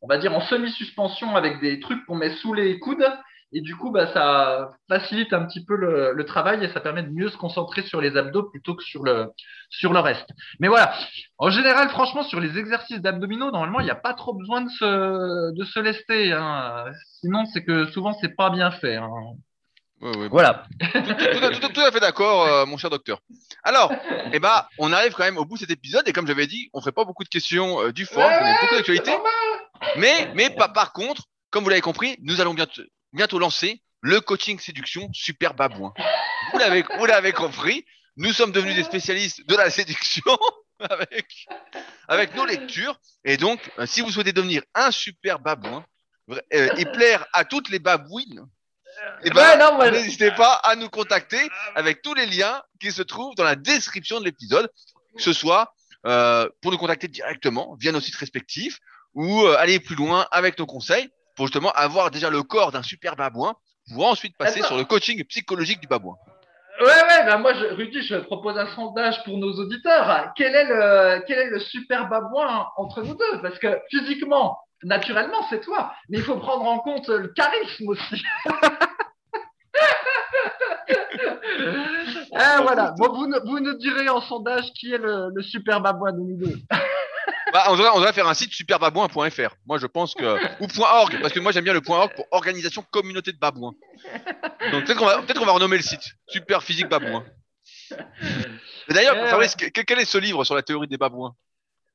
on va dire en semi-suspension avec des trucs qu'on met sous les coudes et du coup, bah, ça facilite un petit peu le, le, travail et ça permet de mieux se concentrer sur les abdos plutôt que sur le, sur le reste. Mais voilà, en général, franchement, sur les exercices d'abdominaux, normalement, il n'y a pas trop besoin de se, de se lester. Hein. Sinon, c'est que souvent, c'est pas bien fait. Hein. Voilà. Tout, à fait d'accord, euh, mon cher docteur. Alors, eh ben, on arrive quand même au bout de cet épisode et comme j'avais dit, on fait pas beaucoup de questions euh, du forum, on a beaucoup d'actualités. Mais, mais pas, par contre, comme vous l'avez compris, nous allons bientôt, bientôt lancer le coaching séduction super babouin. Vous l'avez, vous l'avez compris, nous sommes devenus des spécialistes de la séduction avec, avec nos lectures. Et donc, euh, si vous souhaitez devenir un super babouin et plaire à toutes les babouines, eh ben, n'hésitez pas à nous contacter avec tous les liens qui se trouvent dans la description de l'épisode, que ce soit euh, pour nous contacter directement via nos sites respectifs ou euh, aller plus loin avec nos conseils pour justement avoir déjà le corps d'un super babouin pour ensuite passer sur le coaching psychologique du babouin. Ouais, ouais, bah moi, je, Rudy, je propose un sondage pour nos auditeurs. Quel est le, quel est le super babouin entre nous deux? Parce que physiquement, naturellement, c'est toi. Mais il faut prendre en compte le charisme aussi. eh, voilà. Bon, vous, vous, nous direz en sondage qui est le, le super babouin de nous deux. Bah, on, devrait, faire un site superbabouin.fr. Moi, je pense que. Ou .org, parce que moi, j'aime bien le .org pour organisation communauté de babouins. Donc, peut-être qu'on va, peut va renommer le site Super Physique Babouin. D'ailleurs, quel est ce livre sur la théorie des babouins?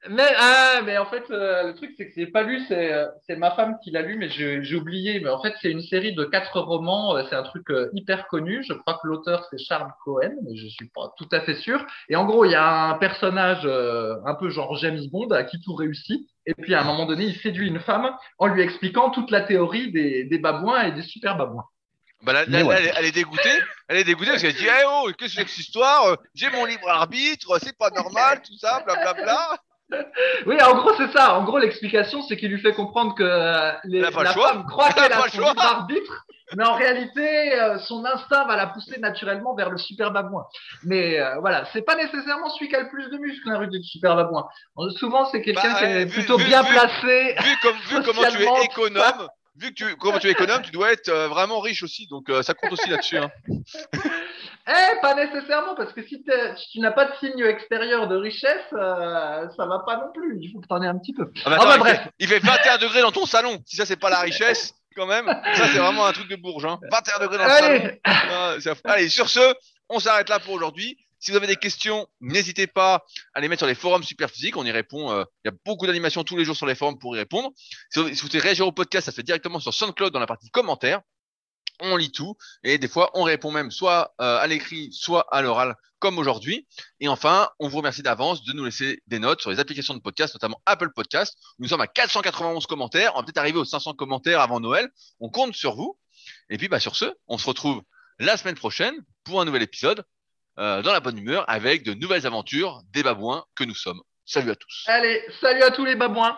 Mais, ah, mais en fait, euh, le truc, c'est que c'est pas lu, c'est, euh, c'est ma femme qui l'a lu, mais j'ai, oublié. Mais en fait, c'est une série de quatre romans. Euh, c'est un truc hyper connu. Je crois que l'auteur, c'est Charles Cohen, mais je suis pas tout à fait sûr. Et en gros, il y a un personnage un peu genre James Bond à qui tout réussit. Et puis, à un moment donné, il séduit une femme en lui expliquant toute la théorie des, des babouins et des super babouins. Bah là, elle, est dégoûtée. Elle est dégoûtée parce qu'elle dit Eh oh, qu'est-ce que c'est que cette histoire? J'ai mon libre arbitre, c'est pas normal, tout ça, blablabla. Oui, en gros, c'est ça. En gros, l'explication, c'est qu'il lui fait comprendre que euh, la femme croit qu'elle a, son libre arbitre, mais en réalité, euh, son instinct va la pousser naturellement vers le super babouin. Mais euh, voilà, c'est pas nécessairement celui qui a le plus de muscles, un rue super babouin. Souvent, c'est quelqu'un bah, qui est plutôt bien placé. Vu, comme, vu comment tu es économe, vu que tu, comment tu es économe, tu dois être vraiment riche aussi. Donc, ça compte aussi là-dessus. Hein. Eh, pas nécessairement, parce que si, tu n'as pas de signe extérieur de richesse, euh, ça va pas non plus. Il faut que tu en aies un petit peu. Ah bah, ah bah bref. Il fait, 21 degrés dans ton salon. Si ça, c'est pas la richesse, quand même, ça, c'est vraiment un truc de bourge. Hein. 21 degrés dans le salon. Allez, sur ce, on s'arrête là pour aujourd'hui. Si vous avez des questions, n'hésitez pas à les mettre sur les forums Superphysique. On y répond. Euh, il y a beaucoup d'animations tous les jours sur les forums pour y répondre. Si vous, si vous réagir au podcast, ça se fait directement sur SoundCloud dans la partie commentaires on lit tout et des fois on répond même soit euh, à l'écrit, soit à l'oral, comme aujourd'hui. Et enfin, on vous remercie d'avance de nous laisser des notes sur les applications de podcast, notamment Apple Podcast. Nous sommes à 491 commentaires. On va peut-être arriver aux 500 commentaires avant Noël. On compte sur vous. Et puis, bah, sur ce, on se retrouve la semaine prochaine pour un nouvel épisode euh, dans la bonne humeur avec de nouvelles aventures des babouins que nous sommes. Salut à tous. Allez, salut à tous les babouins.